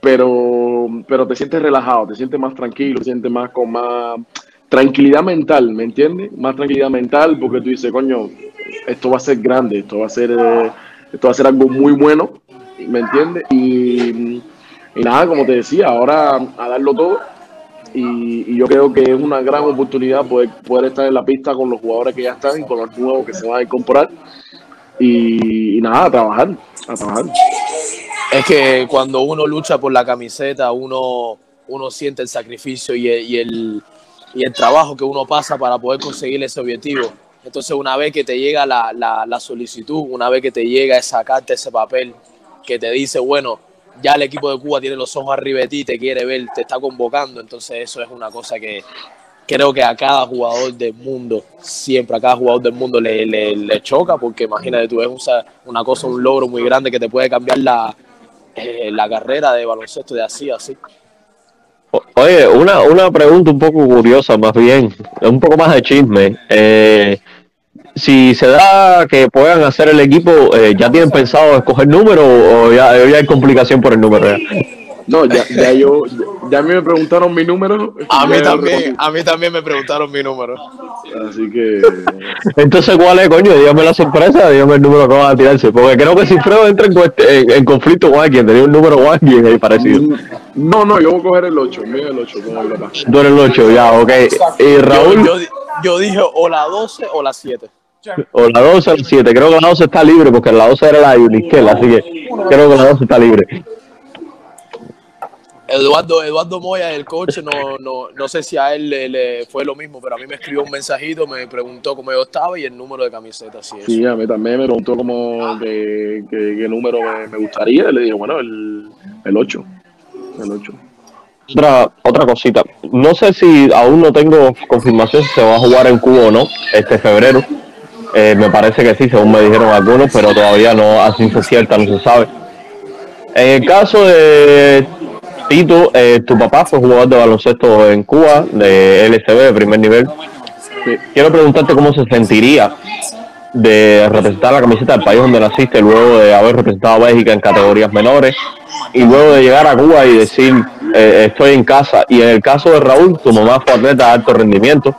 Pero, pero te sientes relajado, te sientes más tranquilo, te sientes más con más tranquilidad mental, ¿me entiendes? Más tranquilidad mental porque tú dices, coño, esto va a ser grande, esto va a ser, eh, esto va a ser algo muy bueno, ¿me entiendes? Y, y nada, como te decía, ahora a darlo todo y, y yo creo que es una gran oportunidad poder, poder estar en la pista con los jugadores que ya están y con los nuevos que se van a incorporar. Y, nada, a trabajar, trabajar. Es que cuando uno lucha por la camiseta, uno, uno siente el sacrificio y el, y, el, trabajo que uno pasa para poder conseguir ese objetivo. Entonces, una vez que te llega la, la solicitud, una vez que te llega esa carta, ese papel que te dice, bueno, ya el equipo de Cuba tiene los ojos arriba de ti, te quiere ver, te está convocando, entonces eso es una cosa que creo que a cada jugador del mundo, siempre a cada jugador del mundo le, le, choca, porque imagínate tú, es una, una cosa, un logro muy grande que te puede cambiar la, eh, la carrera de baloncesto de así así. Oye, una, una pregunta un poco curiosa, más bien, un poco más de chisme. Eh, si se da que puedan hacer el equipo, eh, ¿ya tienen pensado escoger número o ya, ya hay complicación por el número? ya? No, ya, ya yo, ya a mí me preguntaron mi número. A mí también, a mí también me preguntaron mi número. Así que Entonces, ¿cuál es, coño? Dígame la sorpresa, dígame el número que van a tirarse. Porque creo que si Fredo entra en, en- en conflicto con alguien, tenía un número con alguien ahí parecido. no, no, yo voy a coger el 8, mío el 8 con mi papá. Tú eres el 8, ya, ok. Y Yo, Raúl, yo, yo dije o la 12 o la 7. O la 12 o la 7. Creo que la 12 está libre porque la 12 era la de Unisquel, así que creo que la 12 está libre. Eduardo, Eduardo Moya, el coach, no, no, no sé si a él le, le fue lo mismo, pero a mí me escribió un mensajito, me preguntó cómo yo estaba y el número de camiseta, es. Sí, a mí también me preguntó como que, que- qué número me, me gustaría. Y le dije, bueno, el, el 8. El 8. Otra, otra cosita, no sé si aún no tengo confirmación si se va a jugar en Cuba o no este febrero. Eh, me parece que sí, según me dijeron algunos, pero todavía no a ciencia cierta no se sabe. En el caso de Tito, eh, tu papá fue jugador de baloncesto en Cuba, de LCB, de primer nivel. Quiero preguntarte cómo se sentiría de representar la camiseta del país donde naciste, luego de haber representado a Bélgica en categorías menores, y luego de llegar a Cuba y decir, eh, estoy en casa. Y en el caso de Raúl, tu mamá fue atleta de alto rendimiento,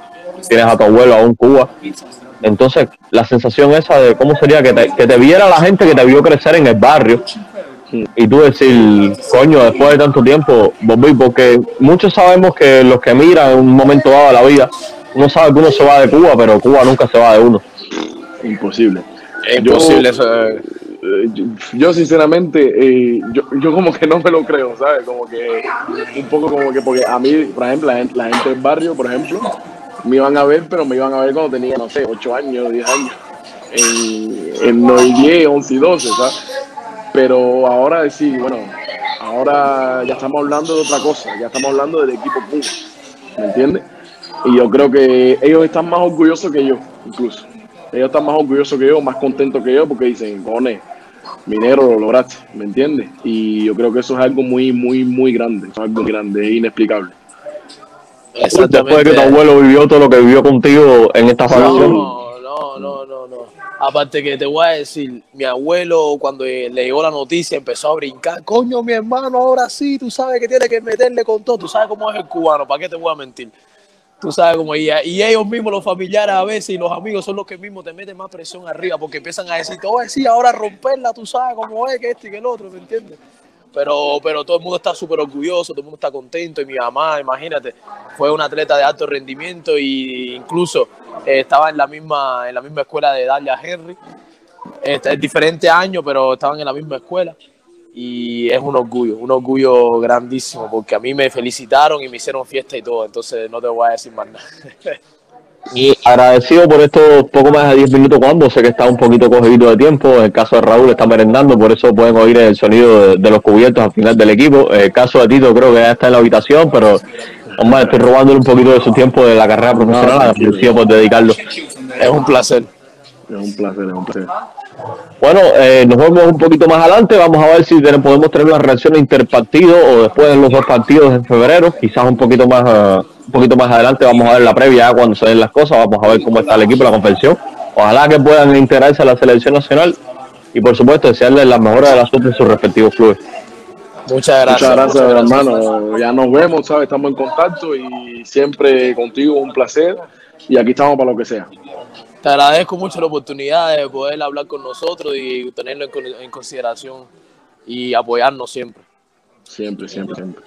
tienes a tu abuelo aún en Cuba. Entonces, la sensación esa de cómo sería que te, que te viera la gente que te vio crecer en el barrio y tú decir, coño, después de tanto tiempo volví, porque muchos sabemos que los que miran en un momento dado de la vida, uno sabe que uno se va de Cuba, pero Cuba nunca se va de uno. Imposible. Es imposible eso. Eh, yo, yo sinceramente, eh, yo, yo como que no me lo creo, ¿sabes? Como que un poco como que, porque a mí, por ejemplo, la gente, la gente del barrio, por ejemplo, me iban a ver, pero me iban a ver cuando tenía, no sé, 8 años, 10 años, en, en no, 10, 11 y 12, ¿sabes? Pero ahora decir, bueno, ahora ya estamos hablando de otra cosa, ya estamos hablando del equipo Puma, ¿me entiendes? Y yo creo que ellos están más orgullosos que yo, incluso. Ellos están más orgullosos que yo, más contentos que yo, porque dicen, cone, minero, lo lograste, ¿me entiendes? Y yo creo que eso es algo muy, muy, muy grande, es algo grande, es inexplicable. Después de que tu abuelo vivió todo lo que vivió contigo en esta vacación. No, no, no, no, no. Aparte que te voy a decir, mi abuelo cuando le llegó la noticia empezó a brincar, coño, mi hermano, ahora sí, tú sabes que tiene que meterle con todo, tú sabes cómo es el cubano, ¿para qué te voy a mentir? Tú sabes cómo ella. Y ellos mismos, los familiares a veces y los amigos son los que mismos te meten más presión arriba porque empiezan a decir, te voy a decir ahora romperla, tú sabes cómo es, que este y que el otro, ¿me entiendes? Pero, pero todo el mundo está súper orgulloso, todo el mundo está contento. Y mi mamá, imagínate, fue una atleta de alto rendimiento e incluso eh, estaba en la misma en la misma escuela de Dalia Henry. Este, es diferente año, pero estaban en la misma escuela. Y es un orgullo, un orgullo grandísimo, porque a mí me felicitaron y me hicieron fiesta y todo. Entonces no te voy a decir más nada. (laughs) Y agradecido por estos poco más de 10 minutos cuando sé que está un poquito cogido de tiempo. En el caso de Raúl está merendando, por eso pueden oír el sonido de, de los cubiertos al final del equipo. En el caso de Tito creo que ya está en la habitación, pero hombre, estoy robándole un poquito de su tiempo de la carrera profesional. Agradecido por dedicarlo. Es un placer. Es un placer, es un placer. Bueno, eh, nos vemos un poquito más adelante. Vamos a ver si tenemos- podemos tener una reacción interpartido o después de los dos partidos en febrero. Quizás un poquito más eh, un poquito más adelante vamos a ver la previa cuando se den las cosas. Vamos a ver cómo está el equipo, la confección. Ojalá que puedan integrarse a la selección nacional y por supuesto desearles las mejores de las suerte en sus respectivos clubes. Muchas gracias. Muchas gracias, muchas hermano. Ya nos vemos, ¿sabes? Estamos en contacto y siempre contigo un placer. Y aquí estamos para lo que sea. Te agradezco mucho la oportunidad de poder hablar con nosotros y tenerlo en, con- en consideración y apoyarnos siempre. Siempre, siempre, siempre.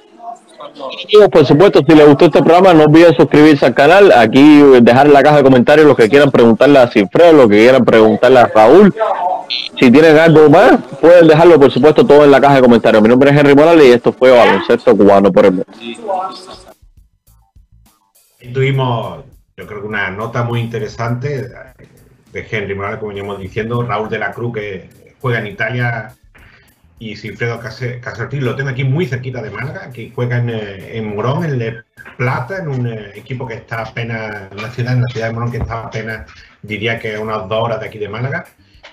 Amigos, por supuesto, si les gustó este programa, no olviden suscribirse al canal. Aquí dejar en la caja de comentarios lo que quieran preguntarle a Cifredo, lo que quieran preguntarle a Raúl. Si tienen algo más, pueden dejarlo, por supuesto, todo en la caja de comentarios. Mi nombre es Henry Morales y esto fue Baloncesto Cubano por el Mundo. Tuvimos, yo creo que una nota muy interesante de Henry Morales, como veníamos diciendo, Raúl de la Cruz, que juega en Italia, y Silfredo Case- Casertil, lo tengo aquí muy cerquita de Málaga, que juega en, eh, en Morón, en Le Plata, en un eh, equipo que está apenas, en una ciudad, en la ciudad de Morón, que está apenas, diría que unas dos horas de aquí de Málaga.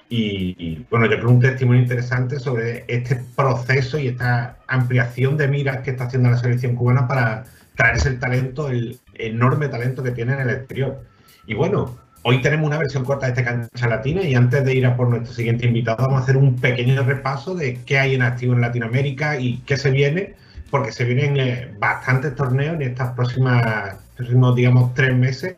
Y, y, bueno, yo creo un testimonio interesante sobre este proceso y esta ampliación de miras que está haciendo la selección cubana para traerse el talento, el enorme talento que tiene en el exterior. Y bueno, hoy tenemos una versión corta de este cancha latina y antes de ir a por nuestro siguiente invitado vamos a hacer un pequeño repaso de qué hay en activo en Latinoamérica y qué se viene, porque se vienen eh, bastantes torneos en estas próximas, próximos, digamos, tres meses.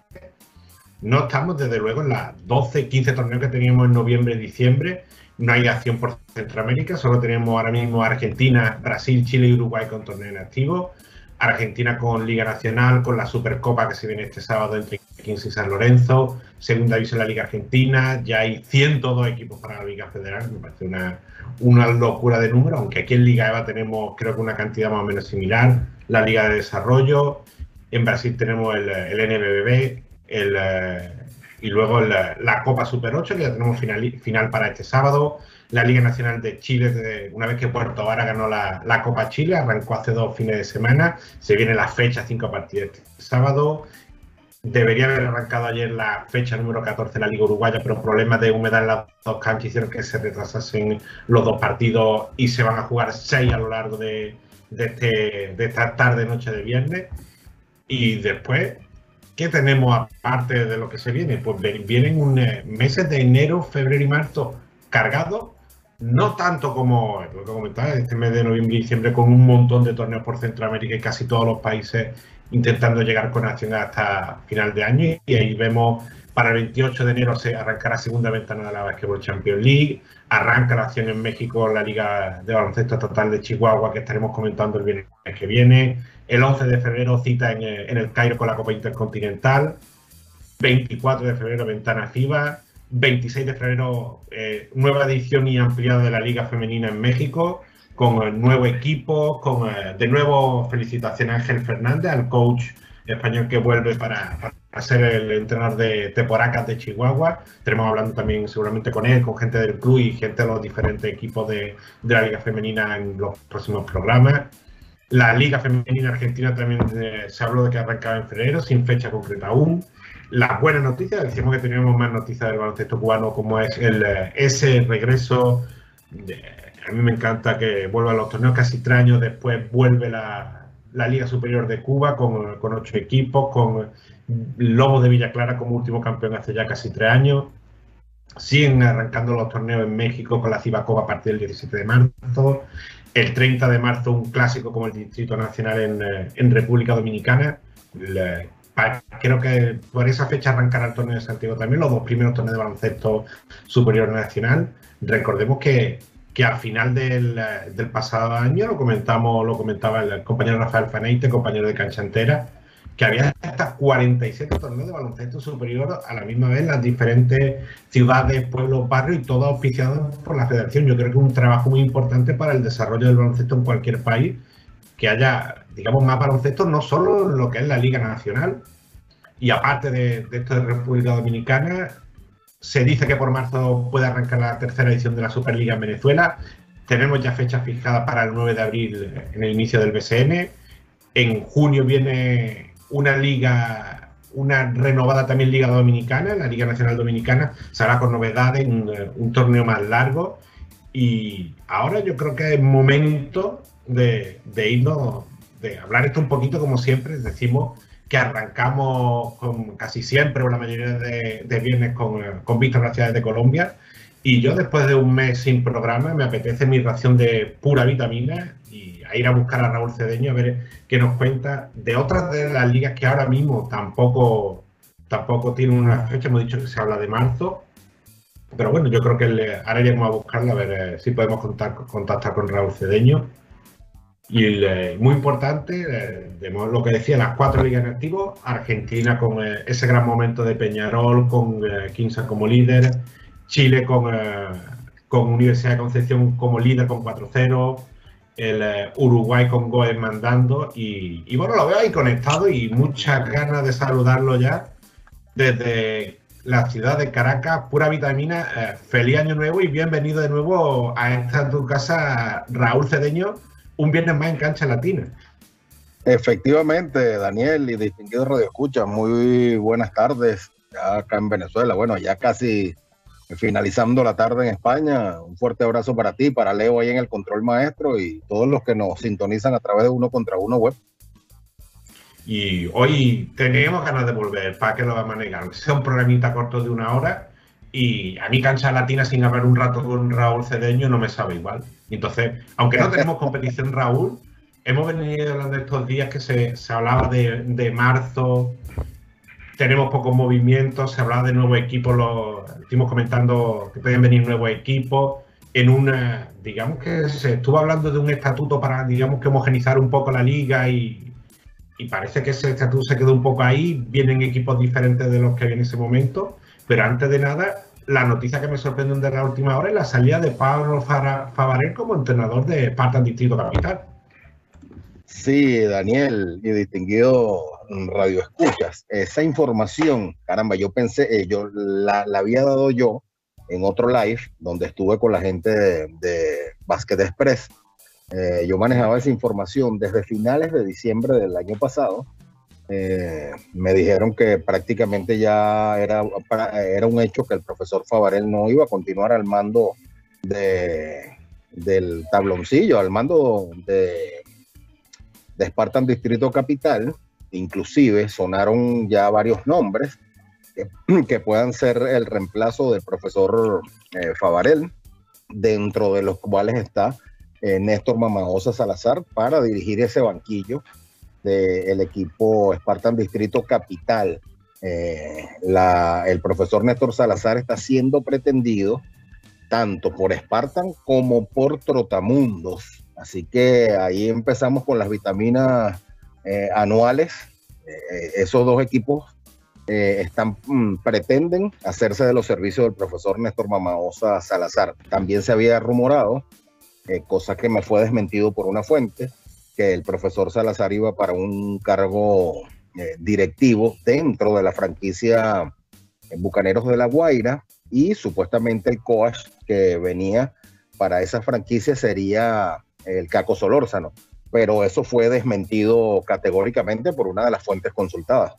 No estamos, desde luego, en las 12, 15 torneos que teníamos en noviembre y diciembre. No hay acción por Centroamérica, solo tenemos ahora mismo Argentina, Brasil, Chile y Uruguay con torneo en activo. Argentina con Liga Nacional, con la Supercopa que se viene este sábado entre 15 y San Lorenzo, segunda división la Liga Argentina, ya hay 102 equipos para la Liga Federal, me parece una, una locura de número, aunque aquí en Liga EVA tenemos creo que una cantidad más o menos similar, la Liga de Desarrollo, en Brasil tenemos el, el NBBB, el, eh, y luego el, la Copa Super 8, que ya tenemos final para este sábado, la Liga Nacional de Chile, una vez que Puerto Vara ganó la, la, Copa Chile, arrancó hace dos fines de semana, se viene la fecha, cinco partidos este sábado. Debería haber arrancado ayer la fecha número 14 de la Liga Uruguaya, pero problemas de humedad en las dos canchas hicieron que se retrasasen los dos partidos y se van a jugar seis a lo largo de, de, este, de esta tarde, noche de viernes. Y después, ¿qué tenemos aparte de lo que se viene? Pues vienen un, eh, meses de enero, febrero y marzo cargados, no tanto como lo que comentaba, este mes de noviembre y diciembre, con un montón de torneos por Centroamérica y casi todos los países intentando llegar con acción hasta final de año. Y ahí vemos para el 28 de enero se arrancará la segunda ventana de la Basketball Champions League. Arranca la acción en México la Liga de Baloncesto Total de Chihuahua, que estaremos comentando el viernes que viene. El 11 de febrero cita en, en el Cairo con la Copa Intercontinental. 24 de febrero ventana FIBA. 26 de febrero eh, nueva edición y ampliada de la Liga Femenina en México con el nuevo equipo, con eh, de nuevo felicitación a Ángel Fernández, al coach español que vuelve para, para ser el entrenador de Teporacas de Chihuahua. Estaremos hablando también seguramente con él, con gente del club y gente de los diferentes equipos de, de la Liga Femenina en los próximos programas. La Liga Femenina Argentina también eh, se habló de que arrancaba en febrero, sin fecha concreta aún. Las buenas noticias, decimos que teníamos más noticias del baloncesto cubano, como es el, eh, ese regreso. A mí me encanta que vuelva los torneos casi tres años después, vuelve la, la Liga Superior de Cuba con, con, ocho equipos, con Lobos de Villa Clara como último campeón hace ya casi tres años. Siguen arrancando los torneos en México con la Cibacoba a partir del 17 de marzo. El 30 de marzo un clásico como el Distrito Nacional en, eh, en República Dominicana. Le, creo que por esa fecha arrancará el torneo de Santiago también, los dos primeros torneos de baloncesto superior nacional. Recordemos que que al final del, del, pasado año, lo comentamos, lo comentaba el compañero Rafael Faneite, compañero de cancha entera, que había hasta 47 torneos de baloncesto superior a la misma vez en las diferentes ciudades, pueblos, barrios y todo auspiciado por la federación. Yo creo que es un trabajo muy importante para el desarrollo del baloncesto en cualquier país, que haya, digamos, más baloncesto, no solo en lo que es la Liga Nacional, y aparte de, esto de República Dominicana, se dice que por marzo puede arrancar la tercera edición de la Superliga en Venezuela. Tenemos ya fecha fijada para el 9 de abril en el inicio del BSN. En junio viene una liga, una renovada también Liga Dominicana, la Liga Nacional Dominicana. Se hará con novedades, un, un torneo más largo. Y ahora yo creo que es momento de, irnos, de hablar esto un poquito como siempre, decimos que arrancamos con casi siempre o la mayoría de, viernes con, con vistas a de Colombia. Y yo después de un mes sin programa me apetece mi ración de pura vitamina y a ir a buscar a Raúl Cedeño a ver qué nos cuenta de otras de las ligas que ahora mismo tampoco, tampoco tienen una fecha. Hemos dicho que se habla de marzo. Pero bueno, yo creo que le, ahora iremos a buscarla a ver eh, si podemos contactar con Raúl Cedeño. Y el, eh, muy importante, eh, de lo que decía, las cuatro ligas en activo, Argentina con eh, ese gran momento de Peñarol, con Quinza como líder, Chile con, con, Universidad de Concepción como líder con 4-0, el Uruguay con Goes mandando, y, y, bueno, lo veo ahí conectado y muchas ganas de saludarlo ya desde la ciudad de Caracas, pura vitamina, feliz año nuevo y bienvenido de nuevo a esta tu casa, Raúl Cedeño un viernes más en cancha latina. Efectivamente, Daniel y distinguido Radio Escucha, muy buenas tardes ya acá en Venezuela. Bueno, ya casi finalizando la tarde en España. Un fuerte abrazo para ti, para Leo ahí en el control maestro y todos los que nos sintonizan a través de uno contra uno web. Y hoy tenemos ganas de volver, ¿para qué lo vamos a negar? Sea un programita corto de una hora y a mí cancha latina sin hablar un rato con Raúl Cedeño no me sabe igual. Entonces, aunque no tenemos competición, Raúl, hemos venido hablando de estos días que se, se hablaba de, de, marzo, tenemos pocos movimientos, se hablaba de nuevos equipos, lo estuvimos comentando que pueden venir nuevos equipos, en una, digamos que se estuvo hablando de un estatuto para, digamos que homogenizar un poco la liga y, y parece que ese estatuto se quedó un poco ahí, vienen equipos diferentes de los que había en ese momento, pero antes de nada, la noticia que me sorprendió de la última hora es la salida de Pablo Favarel como entrenador de Spartan Distrito Capital. Sí, Daniel y distinguido Radio Escuchas, esa información, caramba, yo pensé, eh, yo la, la, había dado yo en otro live donde estuve con la gente de, de Basket Express. Eh, yo manejaba esa información desde finales de diciembre del año pasado eh, me dijeron que prácticamente ya era, era un hecho que el profesor Favarel no iba a continuar al mando de, del tabloncillo, al mando de, de Distrito Capital, inclusive sonaron ya varios nombres (clears throat) que, puedan ser el reemplazo del profesor eh, Favarel, dentro de los cuales está eh, Néstor Salazar para dirigir ese banquillo del equipo Spartan Distrito Capital. Eh, la, el profesor Néstor Salazar está siendo pretendido tanto por Spartan como por Trotamundos. Así que ahí empezamos con las vitaminas eh, anuales. Eh, esos dos equipos están, mm, pretenden hacerse de los servicios del profesor Néstor Mamaosa Salazar. También se había rumorado, cosa que me fue desmentido por una fuente, que el profesor Salazar iba para un cargo eh, directivo dentro de la franquicia Bucaneros de la Guaira y supuestamente el coach que venía para esa franquicia sería el Caco Solórzano, pero eso fue desmentido categóricamente por una de las fuentes consultadas.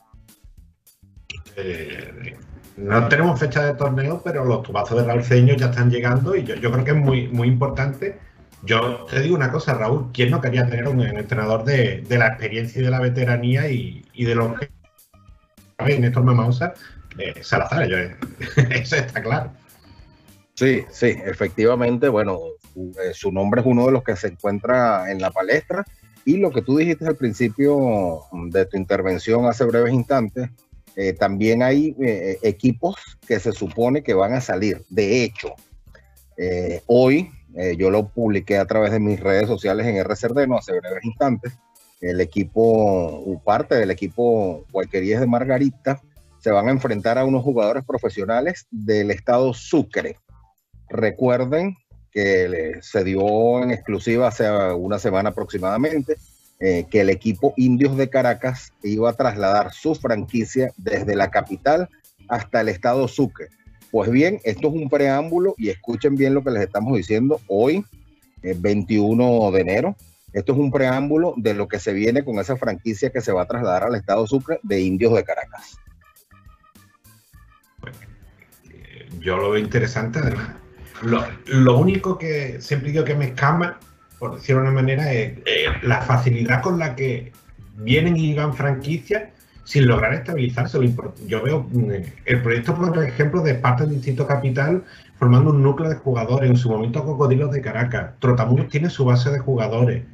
Eh, no tenemos fecha de torneo, pero los tubazos de Raúl Cedeño ya están llegando y yo, yo creo que es muy, muy importante. Yo te digo una cosa, Raúl, ¿quién no quería tener un, entrenador de, de, la experiencia y de la veteranía y, y de lo que Néstor Mamausa? Eh, Salazar, yo, (laughs) eso está claro. Sí, sí, efectivamente, bueno, su, eh, su nombre es uno de los que se encuentra en la palestra y lo que tú dijiste al principio de tu intervención hace breves instantes, eh, también hay eh, equipos que se supone que van a salir. De hecho, eh, hoy eh, yo lo publiqué a través de mis redes sociales en RCRDeno hace breves instantes. El equipo, parte del equipo Guayquerías de Margarita, se van a enfrentar a unos jugadores profesionales del estado Sucre. Recuerden que se dio en exclusiva hace una semana aproximadamente eh, que el equipo Indios de Caracas iba a trasladar su franquicia desde la capital hasta el estado Sucre. Pues bien, esto es un preámbulo y escuchen bien lo que les estamos diciendo hoy, eh, 21 de enero. Esto es un preámbulo de lo que se viene con esa franquicia que se va a trasladar al estado Sucre de Indios de Caracas. Yo lo veo interesante, además. Lo, único que siempre digo que me escama por decirlo de una manera, es eh, la facilidad con la que vienen y van franquicias sin lograr estabilizarse. Yo veo mm, el proyecto, por ejemplo, de parte del Distrito Capital formando un núcleo de jugadores. En su momento, Cocodrilos de Caracas. Trotamuros tiene su base de jugadores.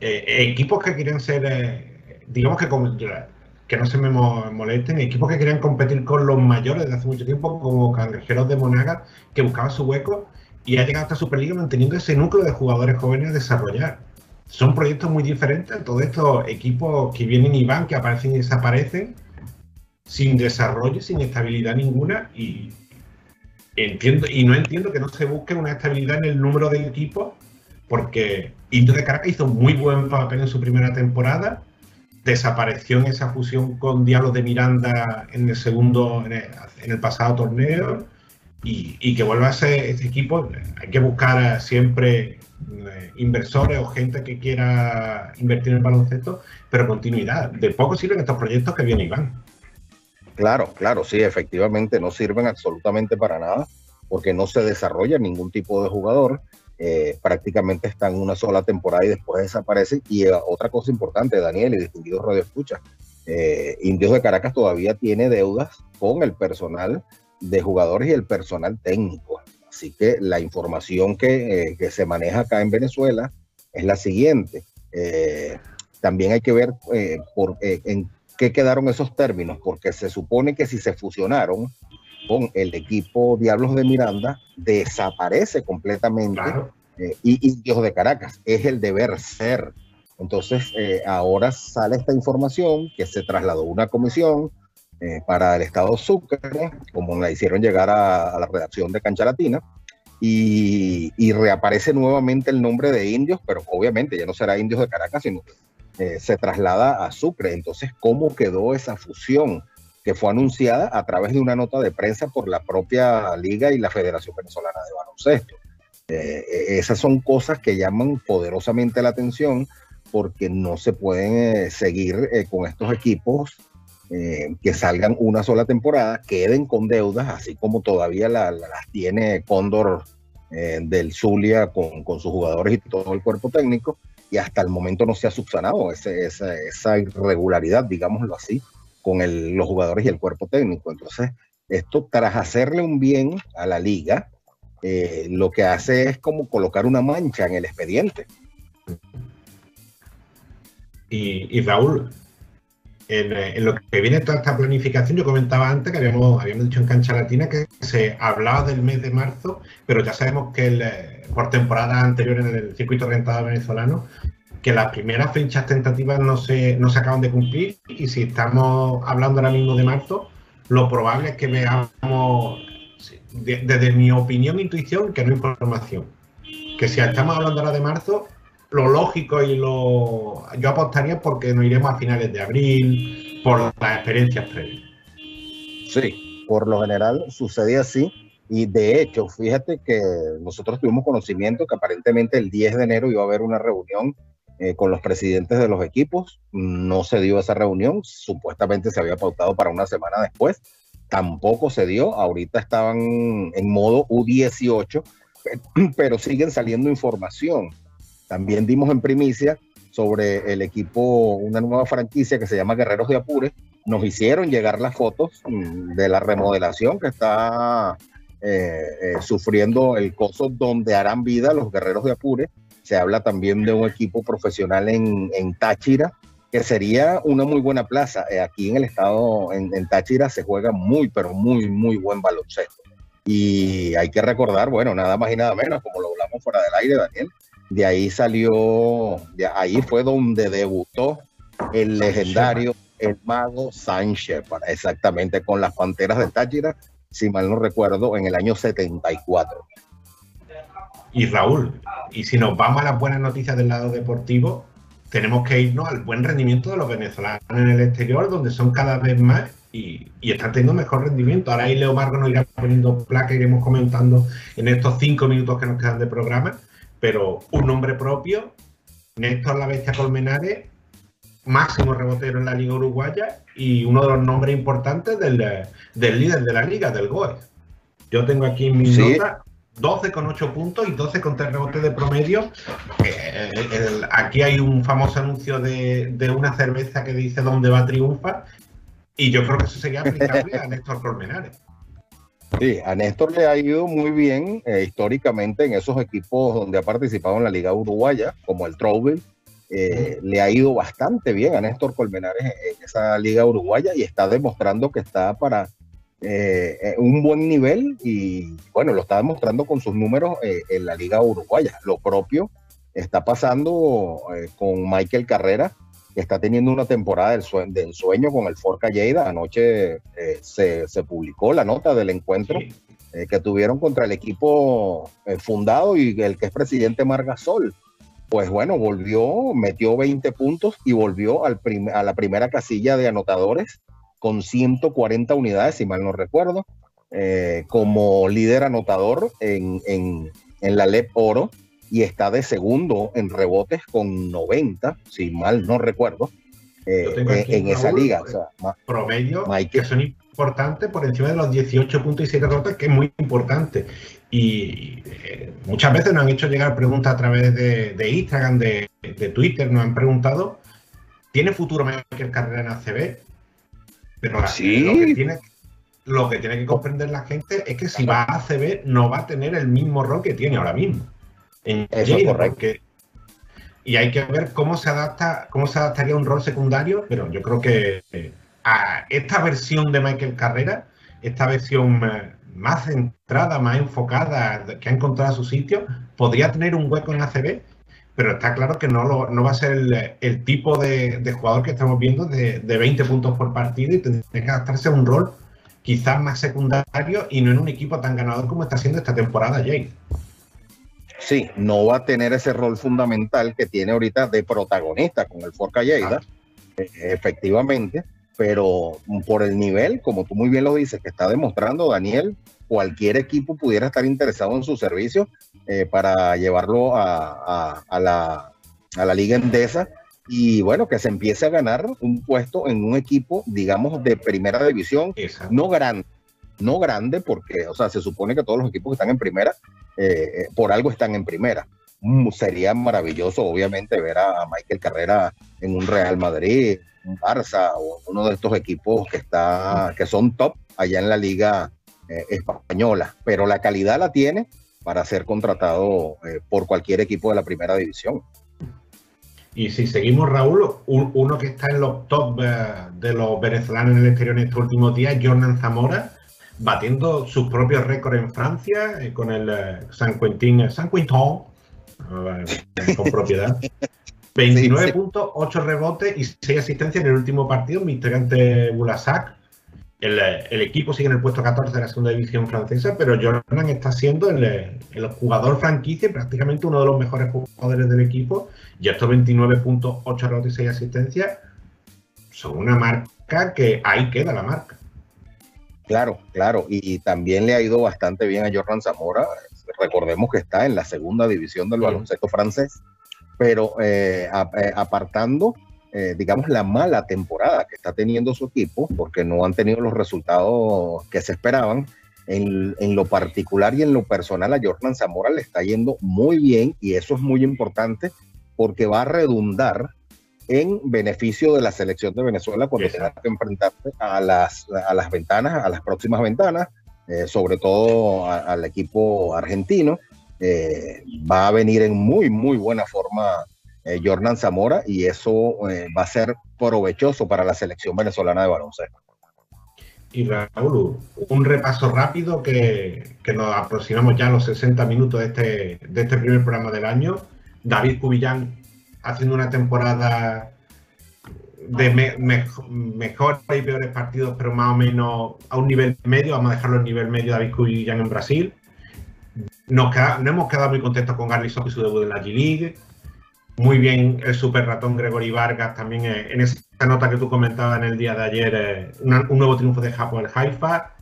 Eh, equipos que quieren ser, eh, digamos que, que no se me molesten, equipos que querían competir con los mayores de hace mucho tiempo, como Cangrejeros de Monaga, que buscaban su hueco y ha llegado hasta Superliga manteniendo ese núcleo de jugadores jóvenes a desarrollar. Son proyectos muy diferentes, todos estos equipos que vienen y van, que aparecen y desaparecen, sin desarrollo, sin estabilidad ninguna, y entiendo, y no entiendo que no se busque una estabilidad en el número de equipos, porque Indio de Caracas hizo muy buen papel en su primera temporada, desapareció en esa fusión con Diablos de Miranda en el segundo, en el, en el pasado torneo y, y, que vuelva a ser este equipo. Hay que buscar siempre eh, inversores o gente que quiera invertir en el baloncesto, pero continuidad. De poco sirven estos proyectos que viene Iván. Claro, claro, sí, efectivamente no sirven absolutamente para nada porque no se desarrolla ningún tipo de jugador. Eh, prácticamente están una sola temporada y después desaparecen. Y eh, otra cosa importante, Daniel y distinguidos Radio Escucha, Indios de Caracas todavía tiene deudas con el personal de jugadores y el personal técnico. Así que la información que, eh, que se maneja acá en Venezuela es la siguiente. Eh, también hay que ver eh, por, en qué quedaron esos términos, porque se supone que si se fusionaron con el equipo Diablos de Miranda, desaparece completamente claro. y Indios de Caracas. Es el deber ser. Entonces, ahora sale esta información que se trasladó una comisión, eh, para el Estado Sucre, como la hicieron llegar a, la redacción de Cancha Latina, y, reaparece nuevamente el nombre de Indios, pero obviamente ya no será Indios de Caracas, sino eh, se traslada a Sucre. Entonces, ¿cómo quedó esa fusión que fue anunciada a través de una nota de prensa por la propia Liga y la Federación Venezolana de Baloncesto? Eh, esas son cosas que llaman poderosamente la atención porque no se pueden seguir con estos equipos eh, que salgan una sola temporada, queden con deudas, así como todavía la, la, las tiene Cóndor eh, del Zulia con, con, sus jugadores y todo el cuerpo técnico, y hasta el momento no se ha subsanado esa, esa irregularidad, digámoslo así, con el- los jugadores y el cuerpo técnico. Entonces, esto tras hacerle un bien a la liga, eh, lo que hace es como colocar una mancha en el expediente. Y Raúl, en, eh, en lo que viene toda esta planificación, yo comentaba antes que habíamos, habíamos dicho en Cancha Latina que se hablaba del mes de marzo, pero ya sabemos que eh, por temporada anterior en el circuito rentado venezolano, que las primeras fechas tentativas no se, no se acaban de cumplir y si estamos hablando ahora mismo de marzo, lo probable es que veamos, de- desde mi opinión e intuición, que no información. Que si estamos hablando ahora de marzo, lo lógico y lo. Yo apostaría porque nos iremos a finales de abril, por las experiencias previas. Sí, por lo general sucede así. Y de hecho, fíjate que nosotros tuvimos conocimiento que aparentemente el 10 de enero iba a haber una reunión eh, con los presidentes de los equipos. No se dio esa reunión, supuestamente se había pautado para una semana después. Tampoco se dio, ahorita estaban en modo U18, pe- (clears throat) pero siguen saliendo información. También dimos en primicia sobre el equipo, una nueva franquicia que se llama Guerreros de Apure. Nos hicieron llegar las fotos mm, de la remodelación que está eh, eh, sufriendo el coso donde harán vida los Guerreros de Apure. Se habla también de un equipo profesional en, en Táchira, que sería una muy buena plaza. Eh, aquí en el estado, en, en Táchira, se juega muy, pero muy, muy buen baloncesto. Y hay que recordar, bueno, nada más y nada menos, como lo hablamos fuera del aire, Daniel, de ahí salió, de ahí fue donde debutó el legendario, el mago Sánchez, exactamente con las Panteras de Táchira, si mal no recuerdo, en el año 74. Y Raúl, y si nos vamos a las buenas noticias del lado deportivo, tenemos que irnos al buen rendimiento de los venezolanos en el exterior, donde son cada vez más y, y están teniendo mejor rendimiento. Ahora ahí Leo Margo nos irá poniendo placa, iremos comentando en estos cinco minutos que nos quedan de programa, pero un nombre propio, Néstor La Bestia Colmenares, máximo rebotero en la Liga Uruguaya y uno de los nombres importantes del, del líder de la liga, del GOE. Yo tengo aquí en mis Sí. notas 12 con 8 puntos y 12 con 3 rebotes de promedio. Eh, el- aquí hay un famoso anuncio de, de una cerveza que dice dónde va triunfa y yo creo que eso sería aplicable a (laughs) Néstor Colmenares. Sí, a Néstor le ha ido muy bien eh, históricamente en esos equipos donde ha participado en la Liga Uruguaya, como el Troubel. Eh, le ha ido bastante bien a Néstor Colmenares en esa Liga Uruguaya y está demostrando que está para eh, eh, un buen nivel y bueno, lo está demostrando con sus números en la Liga Uruguaya. Lo propio está pasando con Michael Carrera, que está teniendo una temporada del, sue- del sueño con el Forca Lleida. Anoche eh, se, se publicó la nota del encuentro Sí. eh, que tuvieron contra el equipo eh, fundado y el que es presidente Margasol. Pues bueno, volvió, metió 20 puntos y volvió al a la primera casilla de anotadores con 140 unidades, si mal no recuerdo, como líder anotador en, en- en la LEP Oro y está de segundo en rebotes con 90, si mal no recuerdo, eh, tengo en, esa liga. O sea, ma- promedio Michael. que son importantes por encima de los 18 puntos y 7 rebotes, que es muy importante. Y eh, muchas veces nos han hecho llegar preguntas a través de, de Instagram, de, de Twitter, nos han preguntado, ¿tiene futuro Michael Carrera en ACB? Pero Sí. lo, que tiene, lo que tiene que comprender la gente es que si va a ACB no va a tener el mismo rol que tiene ahora mismo. En Eso correcto. porque- y hay que ver cómo se adapta, cómo se adaptaría un rol secundario, pero yo creo que eh, a esta versión de Michael Carrera, esta versión eh, más centrada, más enfocada, que ha encontrado su sitio, podría tener un hueco en ACB, pero está claro que no, lo- no va a ser el, el tipo de, de jugador que estamos viendo de, de 20 puntos por partido y tendría que adaptarse a un rol quizás más secundario y no en un equipo tan ganador como está siendo esta temporada, Jay. Sí, no va a tener ese rol fundamental que tiene ahorita de protagonista con el Forca Lleida, eh, efectivamente, pero por el nivel, como tú muy bien lo dices, que está demostrando Daniel, cualquier equipo pudiera estar interesado en su servicio eh, para llevarlo a, a- a la, a la Liga Endesa y bueno, que se empiece a ganar un puesto en un equipo, digamos, de primera división, Exacto. no grande, no grande porque, o sea, se supone que todos los equipos que están en primera, eh, eh, por algo están en primera, mm, sería maravilloso, obviamente, ver a Michael Carrera en un Real Madrid, un Barça o uno de estos equipos que, está, que son top allá en la liga eh, española, pero la calidad la tiene para ser contratado eh, por cualquier equipo de la primera división. Y si seguimos, Raúl, un- uno que está en los top de los venezolanos en el exterior en estos últimos días, Jordan Zamora, batiendo sus propios récords en Francia eh, con el eh, San Quentin, eh, San Quentin, eh, con propiedad. (laughs) 29 puntos, 8 rebotes y 6 asistencias en el último partido, victoria ante Bulasac. El, el equipo sigue en el puesto 14 de la segunda división francesa, pero Jordan está siendo el, el jugador franquicia prácticamente uno de los mejores jugadores del equipo. Y estos 29 puntos, 8 rebotes y 6 asistencias son una marca que ahí queda la marca. Claro, claro, y también le ha ido bastante bien a Jordan Zamora. Recordemos que está en la segunda división del baloncesto francés, pero eh, eh, apartando, eh, digamos, la mala temporada que está teniendo su equipo, porque no han tenido los resultados que se esperaban. En, en lo particular y en lo personal a Jordan Zamora le está yendo muy bien y eso es muy importante porque va a redundar en beneficio de la selección de Venezuela cuando tenga que enfrentarse a las, a las ventanas, a las próximas ventanas, eh, sobre todo a- al equipo argentino. Eh, va a venir en muy, muy buena forma eh, Jordan Zamora y eso eh, va a ser provechoso para la selección venezolana de baloncesto. Y Raúl, un repaso rápido que, que nos aproximamos ya a los 60 minutos de este, de este primer programa del año. David Cubillán haciendo una temporada de me- me- mejores y peores partidos, pero más o menos a un nivel medio. Vamos a dejarlo en nivel medio David Cubillán en Brasil. Nos, queda- nos hemos quedado muy contentos con Garly Sock y su debut en la G-League. Muy bien el super ratón Gregory Vargas también eh, en esa nota que tú comentabas en el día de ayer, eh, una- un nuevo triunfo de Japón, el Haifa.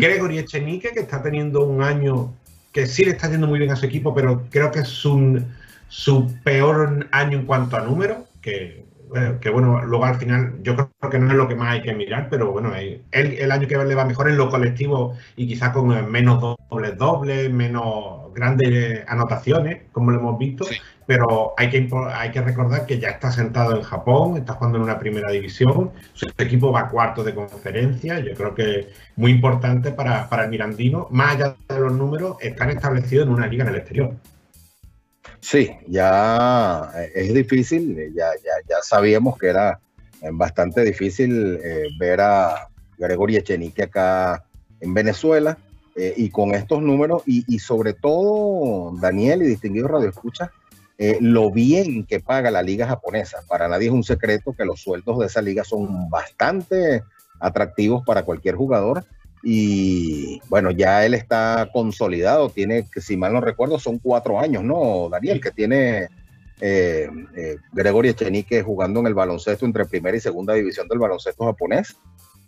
Gregory Echenique, que está teniendo un año que sí le está yendo muy bien a su equipo, pero creo que es un, su peor año en cuanto a números, que, eh, que bueno, luego al final yo creo que no es lo que más hay que mirar, pero bueno, él, el año que le va mejor en lo colectivo y quizás con eh, menos dobles dobles, menos grandes eh, anotaciones, como lo hemos visto, pero hay que, hay que recordar que ya está sentado en Japón, está jugando en una primera división, su equipo va a cuartos de conferencia, yo creo que muy importante para, para el Mirandino, más allá de los números, están establecidos en una liga en el exterior. Sí, ya eh, es difícil, eh, ya, ya, ya sabíamos que era eh, bastante difícil ver a Gregory Echenique acá en Venezuela y con estos números y, y sobre todo Daniel y distinguido Radio Escucha, lo bien que paga la liga japonesa. Para nadie es un secreto que los sueldos de esa liga son bastante atractivos para cualquier jugador y bueno, ya él está consolidado, tiene, que si mal no recuerdo, son cuatro años, ¿no, Daniel? Que tiene eh, eh, Gregory Echenique jugando en el baloncesto entre primera y segunda división del baloncesto japonés.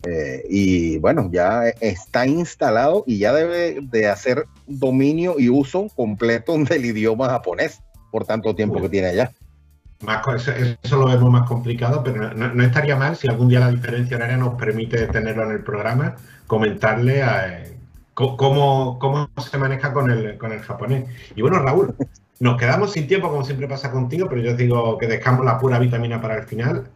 Eh, y bueno, ya está instalado y ya debe de hacer dominio y uso completo (laughs) del idioma japonés por tanto tiempo que tiene allá. Eso, lo vemos más complicado, pero no, estaría mal si algún día la diferencia horaria nos permite tenerlo en el programa, comentarle a, eh, cómo, cómo se maneja con el, con el japonés. Y bueno, Raúl, nos quedamos sin tiempo, como siempre pasa contigo, pero yo os digo que dejamos la pura vitamina para el final.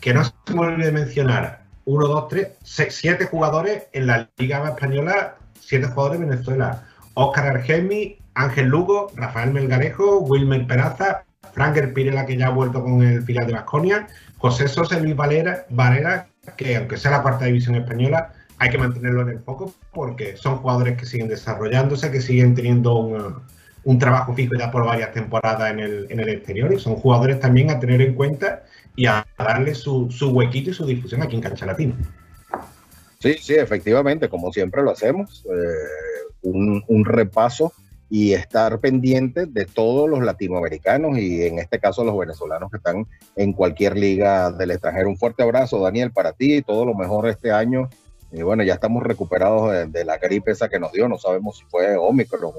Que no se me olvide mencionar, uno, dos, tres, se- siete jugadores en la Liga Española, siete jugadores de Venezuela. Óscar Argemi, Ángel Lugo, Rafael Melgarejo, Wilmer Peraza, Franker Pirela, que ya ha vuelto con el filial de Vasconia, José Sosa y Luis Valera, que aunque sea la cuarta división española, hay que mantenerlo en el foco porque son jugadores que siguen desarrollándose, que siguen teniendo un, un trabajo fijo ya por varias temporadas en el, en el exterior y son jugadores también a tener en cuenta y a darle su, su huequito y su difusión aquí en Cancha Latina. Sí, sí, efectivamente, como siempre lo hacemos, eh, un, un repaso y estar pendiente de todos los latinoamericanos y en este caso los venezolanos que están en cualquier liga del extranjero. Un fuerte abrazo, Daniel, para ti y todo lo mejor este año. Y bueno, ya estamos recuperados de, de la gripe esa que nos dio, no sabemos si fue Omicron o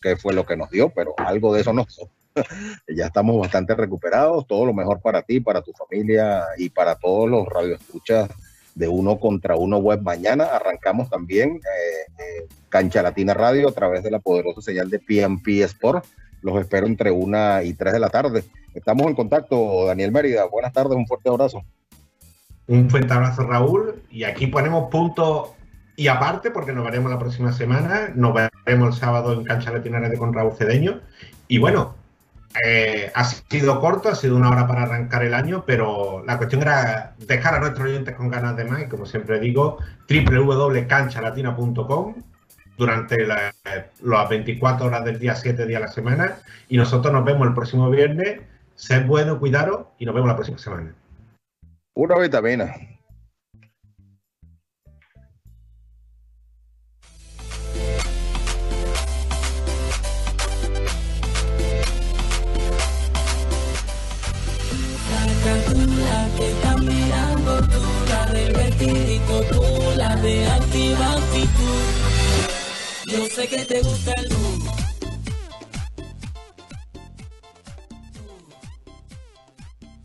qué fue lo que nos dio, pero algo de eso nos (laughs) ya estamos bastante recuperados. Todo lo mejor para ti, para tu familia y para todos los radioescuchas de uno contra uno web. Mañana arrancamos también eh, eh, Cancha Latina Radio a través de la poderosa señal de PMP Sport los espero entre una y tres de la tarde. Estamos en contacto, Daniel Mérida. Buenas tardes, un fuerte abrazo. Un fuerte abrazo, Raúl. Y aquí ponemos punto y aparte, porque nos veremos la próxima semana. Nos veremos el sábado en Cancha Latina con Raúl Cedeño. Y bueno, eh, ha sido corto, ha sido una hora para arrancar el año, pero la cuestión era dejar a nuestros oyentes con ganas de más. Y como siempre digo, www.canchalatina.com durante las 24 horas del día, 7 días a la semana. Y nosotros nos vemos el próximo viernes. Sed bueno, cuidaros y nos vemos la próxima semana. Una vitamina. Yo sé que te gusta el